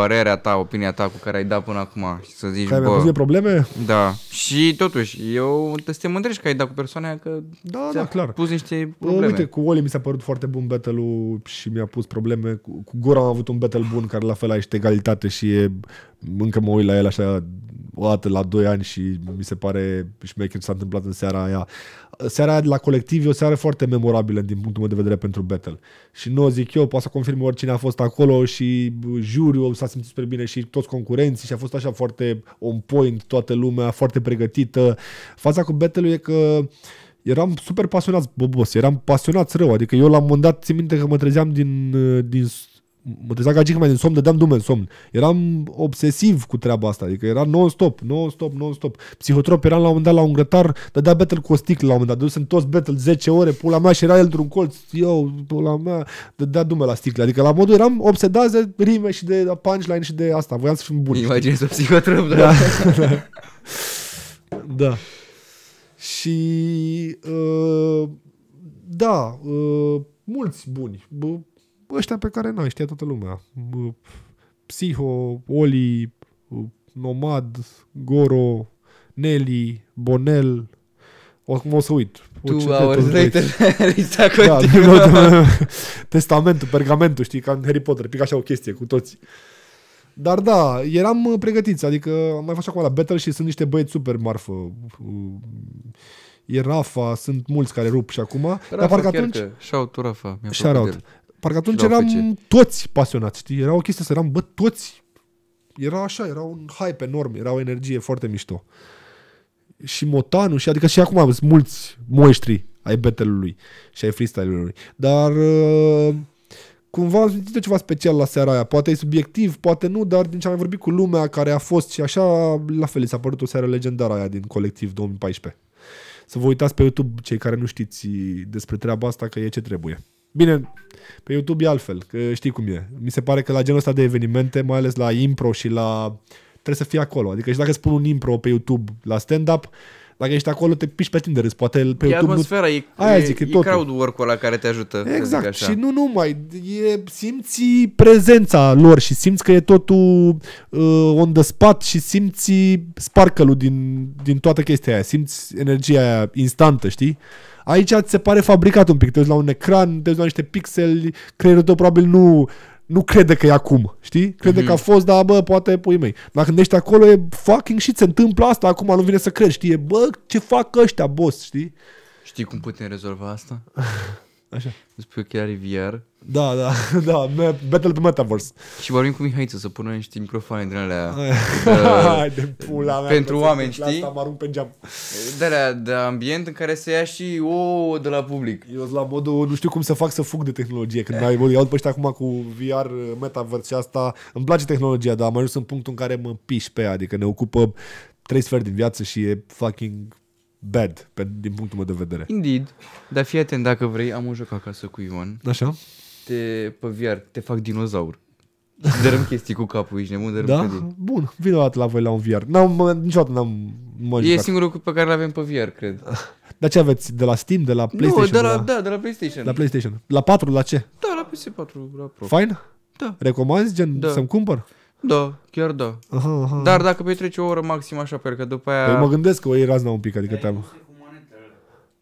părerea ta, opinia ta cu care ai dat până acum și să zici, Care mi-a pus mie bă, probleme? da. Și totuși, eu te te mândrești că ai dat cu persoana aia că Da, ți-a da, clar. pus niște Bă, probleme. Uite, cu Oli mi s-a părut foarte bun battle-ul și mi-a pus probleme. Cu, cu Gora am avut un battle bun care la fel a ești egalitate și e, încă mă uit la el așa o dată la 2 ani și mi se pare șmecher ce s-a întâmplat în seara aia. Seara aia de la colectiv e o seară foarte memorabilă din punctul meu de vedere pentru battle. Și nu o zic eu, poate să confirm oricine a fost acolo și juriul s-a simțit super bine și toți concurenții și a fost așa foarte on point, toată lumea foarte pregătită. Faza cu battle e că eram super pasionat, bobos, eram pasionat rău, adică eu la un moment dat țin minte că mă trezeam din, din mă trezeam ca gica mea din somn, dădeam dume în somn. Eram obsesiv cu treaba asta, adică era non-stop, non-stop, non-stop. Psihotrop eram la un moment dat la un grătar, dădea battle cu o sticlă la un moment dat, dusem toți battle 10 ore, pula mea și era el într-un colț, eu, pula mea, dădea dume la sticlă. Adică la modul eram obsedat de rime și de punchline și de asta, voiam să fim buni. știi? Imaginezi o psihotrop, da. Da. [LAUGHS] da. Și uh, da, uh, mulți buni. Bă, ăștia pe care n-ai, știa toată lumea. Bă, Psiho, Oli, uh, Nomad, Goro, Nelly, Bonel. O, o să uit. O, ce Two hours de- later, lista da, continuă. [LAUGHS] testamentul, pergamentul, știi, ca în Harry Potter, pic așa o chestie cu toți. Dar da, eram uh, pregătiți, adică am mai fost acum la Battle și sunt niște băieți super marfă. Uh, E Rafa, sunt mulți care rup și acum, dar Rafa parcă chiar atunci, că- Shout-out, Rafa. Mi-a Shout plăcut out. de el. Parcă atunci Și la eram OFC. toți pasionați, știi? Era o chestie să eram, bă, toți. Era așa, era un hype enorm, era o energie foarte mișto. Și Motanu, și adică și acum sunt mulți moștri ai battle-ului și ai freestyle-ului. Dar uh, cumva am simțit ceva special la seara aia. Poate e subiectiv, poate nu, dar din ce am mai vorbit cu lumea care a fost și așa, la fel, i s-a părut o seară legendară aia din colectiv 2014. Să vă uitați pe YouTube, cei care nu știți despre treaba asta, că e ce trebuie. Bine, pe YouTube e altfel, că știi cum e. Mi se pare că la genul ăsta de evenimente, mai ales la impro și la... Trebuie să fii acolo. Adică și dacă spun un impro pe YouTube la stand-up, dacă ești acolo, te piși pe tine de râs. Poate pe E YouTube nu... atmosfera, e, Aia e, zic, e e totul. crowd work-ul ăla care te ajută. să zic Exact. așa. Și nu numai, e, simți prezența lor și simți că e totul uh, on the spot și simți sparkle din, din toată chestia aia. Simți energia aia instantă, știi? Aici ți se pare fabricat un pic. Te uiți la un ecran, te uiți la niște pixeli, creierul tău probabil nu, nu crede că e acum, știi? Crede Mhm. că a fost, dar bă, poate pui mei. Dar când ești acolo e fucking shit, se întâmplă asta, acum nu vine să crezi, știi? E, bă, ce fac ăștia, boss, știi? Știi cum putem rezolva asta? [LAUGHS] Așa. Îți pui ochelari VR Da, da, [LAUGHS] da, me- Battle pe Metaverse. și vorbim cu Mihaiță să pună niște microfoane din alea [LAUGHS] Hai de pula mea. pentru că se oameni, întâmplă știi? Asta mă arunc pe geam. de, alea, de ambient în care să ia și o de la public. Eu sunt la modul, nu știu cum să fac să fug de tehnologie. Când mai îi aud pe ăștia acum cu VR, Metaverse și asta, îmi place tehnologia, dar am ajuns în punctul în care mă piș pe ea. Adică ne ocupă trei sferi din viață și e fucking bad, pe, din punctul meu de vedere. Indeed. Dar fii atent, dacă vrei, am un joc acasă cu Ion. Așa? Te, pe VR, te fac dinozaur. Și dărâm [LAUGHS] chestii cu capul, ești nebun, dărâm Da? clădiri. Bun, vin o dată la voi la un VR. N-am, mă, niciodată n-am mă E jucat. singurul pe care l-avem pe VR, cred. [LAUGHS] Dar ce aveți? De la Steam? De la PlayStation? nu, de la, la, da, de la PlayStation. la PlayStation. La 4? La ce? Da, la PS4, la Pro. Fine? Da. Recomanzi gen Da. să-mi cumpăr? Da, chiar da. Aha, aha. Dar dacă petreci o oră maxim așa, pentru că după aia Păi mă gândesc că o iei razna un pic, adică te-am...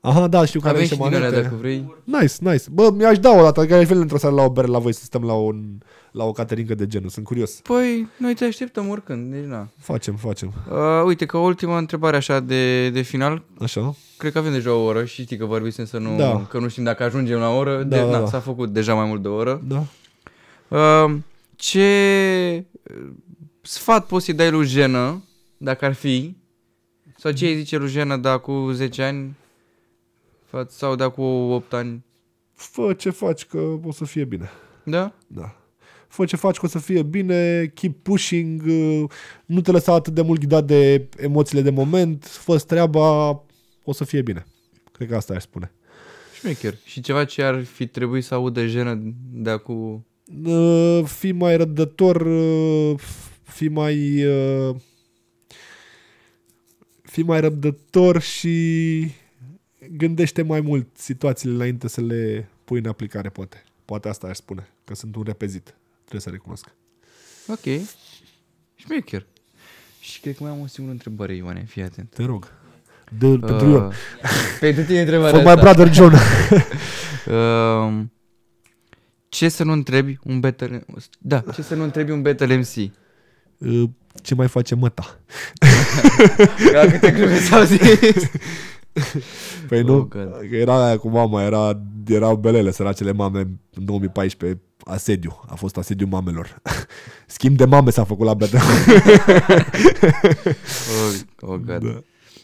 Aha, da, știu care avem are și niște din alea manete. dacă vrei. Nice, nice. Bă, mi-aș da o dată, adică aș veni într-o seară la o bere la voi să stăm la, un, la o caterincă de genul. Sunt curios. Păi, noi te așteptăm oricând, deci na. Facem, facem. Uh, uite, că ultima întrebare așa de, de final, Așa. cred că avem deja o oră și știi că vorbim să nu, Da. că nu știm dacă ajungem la o oră, Da, de, da, na, da. s-a făcut deja mai mult de o oră. Da. Uh, ce uh, sfat poți să-i dai lui Jenă, dacă ar fi, sau ce îi zice lui Jenă da cu 10 ani, fa- sau da cu 8 ani, Fă ce faci că o să fie bine. da? Da. Fă ce faci că o să fie bine, keep pushing, uh, nu te lăsa atât de mult ghidat de emoțiile de moment, fă treaba, o să fie bine. Cred că asta aș spune. Șmecher. Și ceva ce ar fi trebuit să audă Jenă de acum... Uh, Fii mai răbdător, uh, fii mai... uh, Fii mai răbdător și gândește mai mult situațiile înainte să le pui în aplicare, poate. Poate asta aș spune, că sunt un repezit. Trebuie să recunosc. Ok. Șmecher. Și cred că mai am o singură întrebare, Ioane, fii atent. Te rog. De, uh, pentru Ion. [LAUGHS] Pentru tine întrebarea For my asta. brother John. Uh, [LAUGHS] ce să nu întrebi un Battle... Da, ce să nu întrebi un Battle MC? Uh, Ce mai face măta? Ca câte glume s-au zis. [LAUGHS] Păi Oh, nu, God. că era aia cu mama, era, erau belele săracele mame în 2014, asediu, a fost asediu mamelor. [LAUGHS] Schimb de mame s-a făcut la bete. [LAUGHS] Oh, oh God. Da. Da.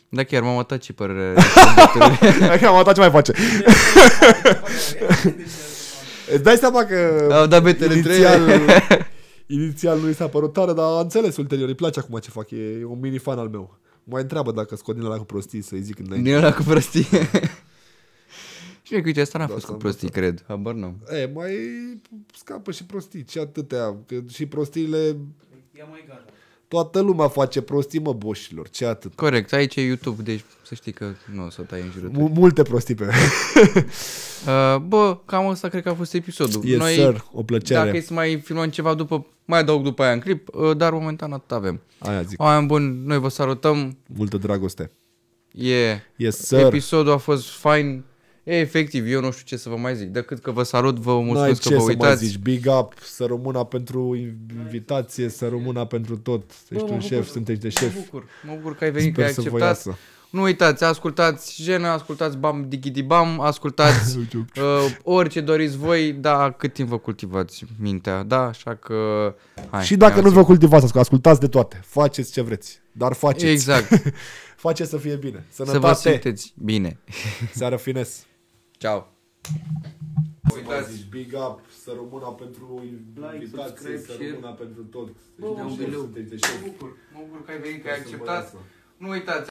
da, chiar mama ta ce părere are despre Battle Așa, mama ta ce mai face? Îți dai seama că Au dat betele inițial, între [LAUGHS] inițial nu i s-a părut tare, dar a înțeles ulterior, îi place acum ce fac, e un mini fan al meu. Mai întreabă dacă scot din ăla cu prostii să-i zic înainte. Din ăla cu prostie. [LAUGHS] Și mie că uite, asta n-a Da, fost cu asta am prostii, cred. Habar nu. E, mai scapă și prostii, ce atâtea, că și prostiile, Ia mai gata. toată lumea face prostii, mă, boșilor, ce atât. Corect, aici e YouTube, deci să știi că nu o să tai în jurături. M- multe prostii pe [LAUGHS] Uh, bă, cam asta cred că a fost episodul. Yes, Noi, sir, o plăcere. dacă e să mai filmăm ceva după, mai adaug după aia în clip, uh, dar momentan atât avem. Aia zic, Oameni buni, noi vă salutăm. multă dragoste. E, Yes, sir. episodul a fost fain. E, efectiv, eu nu știu ce să vă mai zic, decât că vă salut, vă N-ai mulțumesc că ce vă să mai uitați. zici, big up, să rămână pentru invitație, să rămână pentru tot. Ești mă un bucur șef, să- sunteți de Mă șef. bucur, mă bucur că ai venit, că Sper ai să vă acceptat. iasă. Nu uitați, ascultați Jena, ascultați Bam Digidi Bam, ascultați [LAUGHS] uh, orice doriți voi, da, cât timp vă cultivați mintea, da, așa că... Hai, și dacă ne nu vă auzim. cultivați, ascultați de toate. Faceți ce vreți. Dar faceți. Exact, [LAUGHS] Faceți să fie bine. să vă Sănătate. simteți bine. [LAUGHS] Seară fines. Ciao. Uitați. Zici, big up, să rămână pentru invitație, subscribe, să share. rămână pentru tot. Bă, Ești mă un șef, bucur. sunteți de Mă șef. bucur, mă bucur că ai venit, că ai Să vă acceptat. iasă. Nu uitați,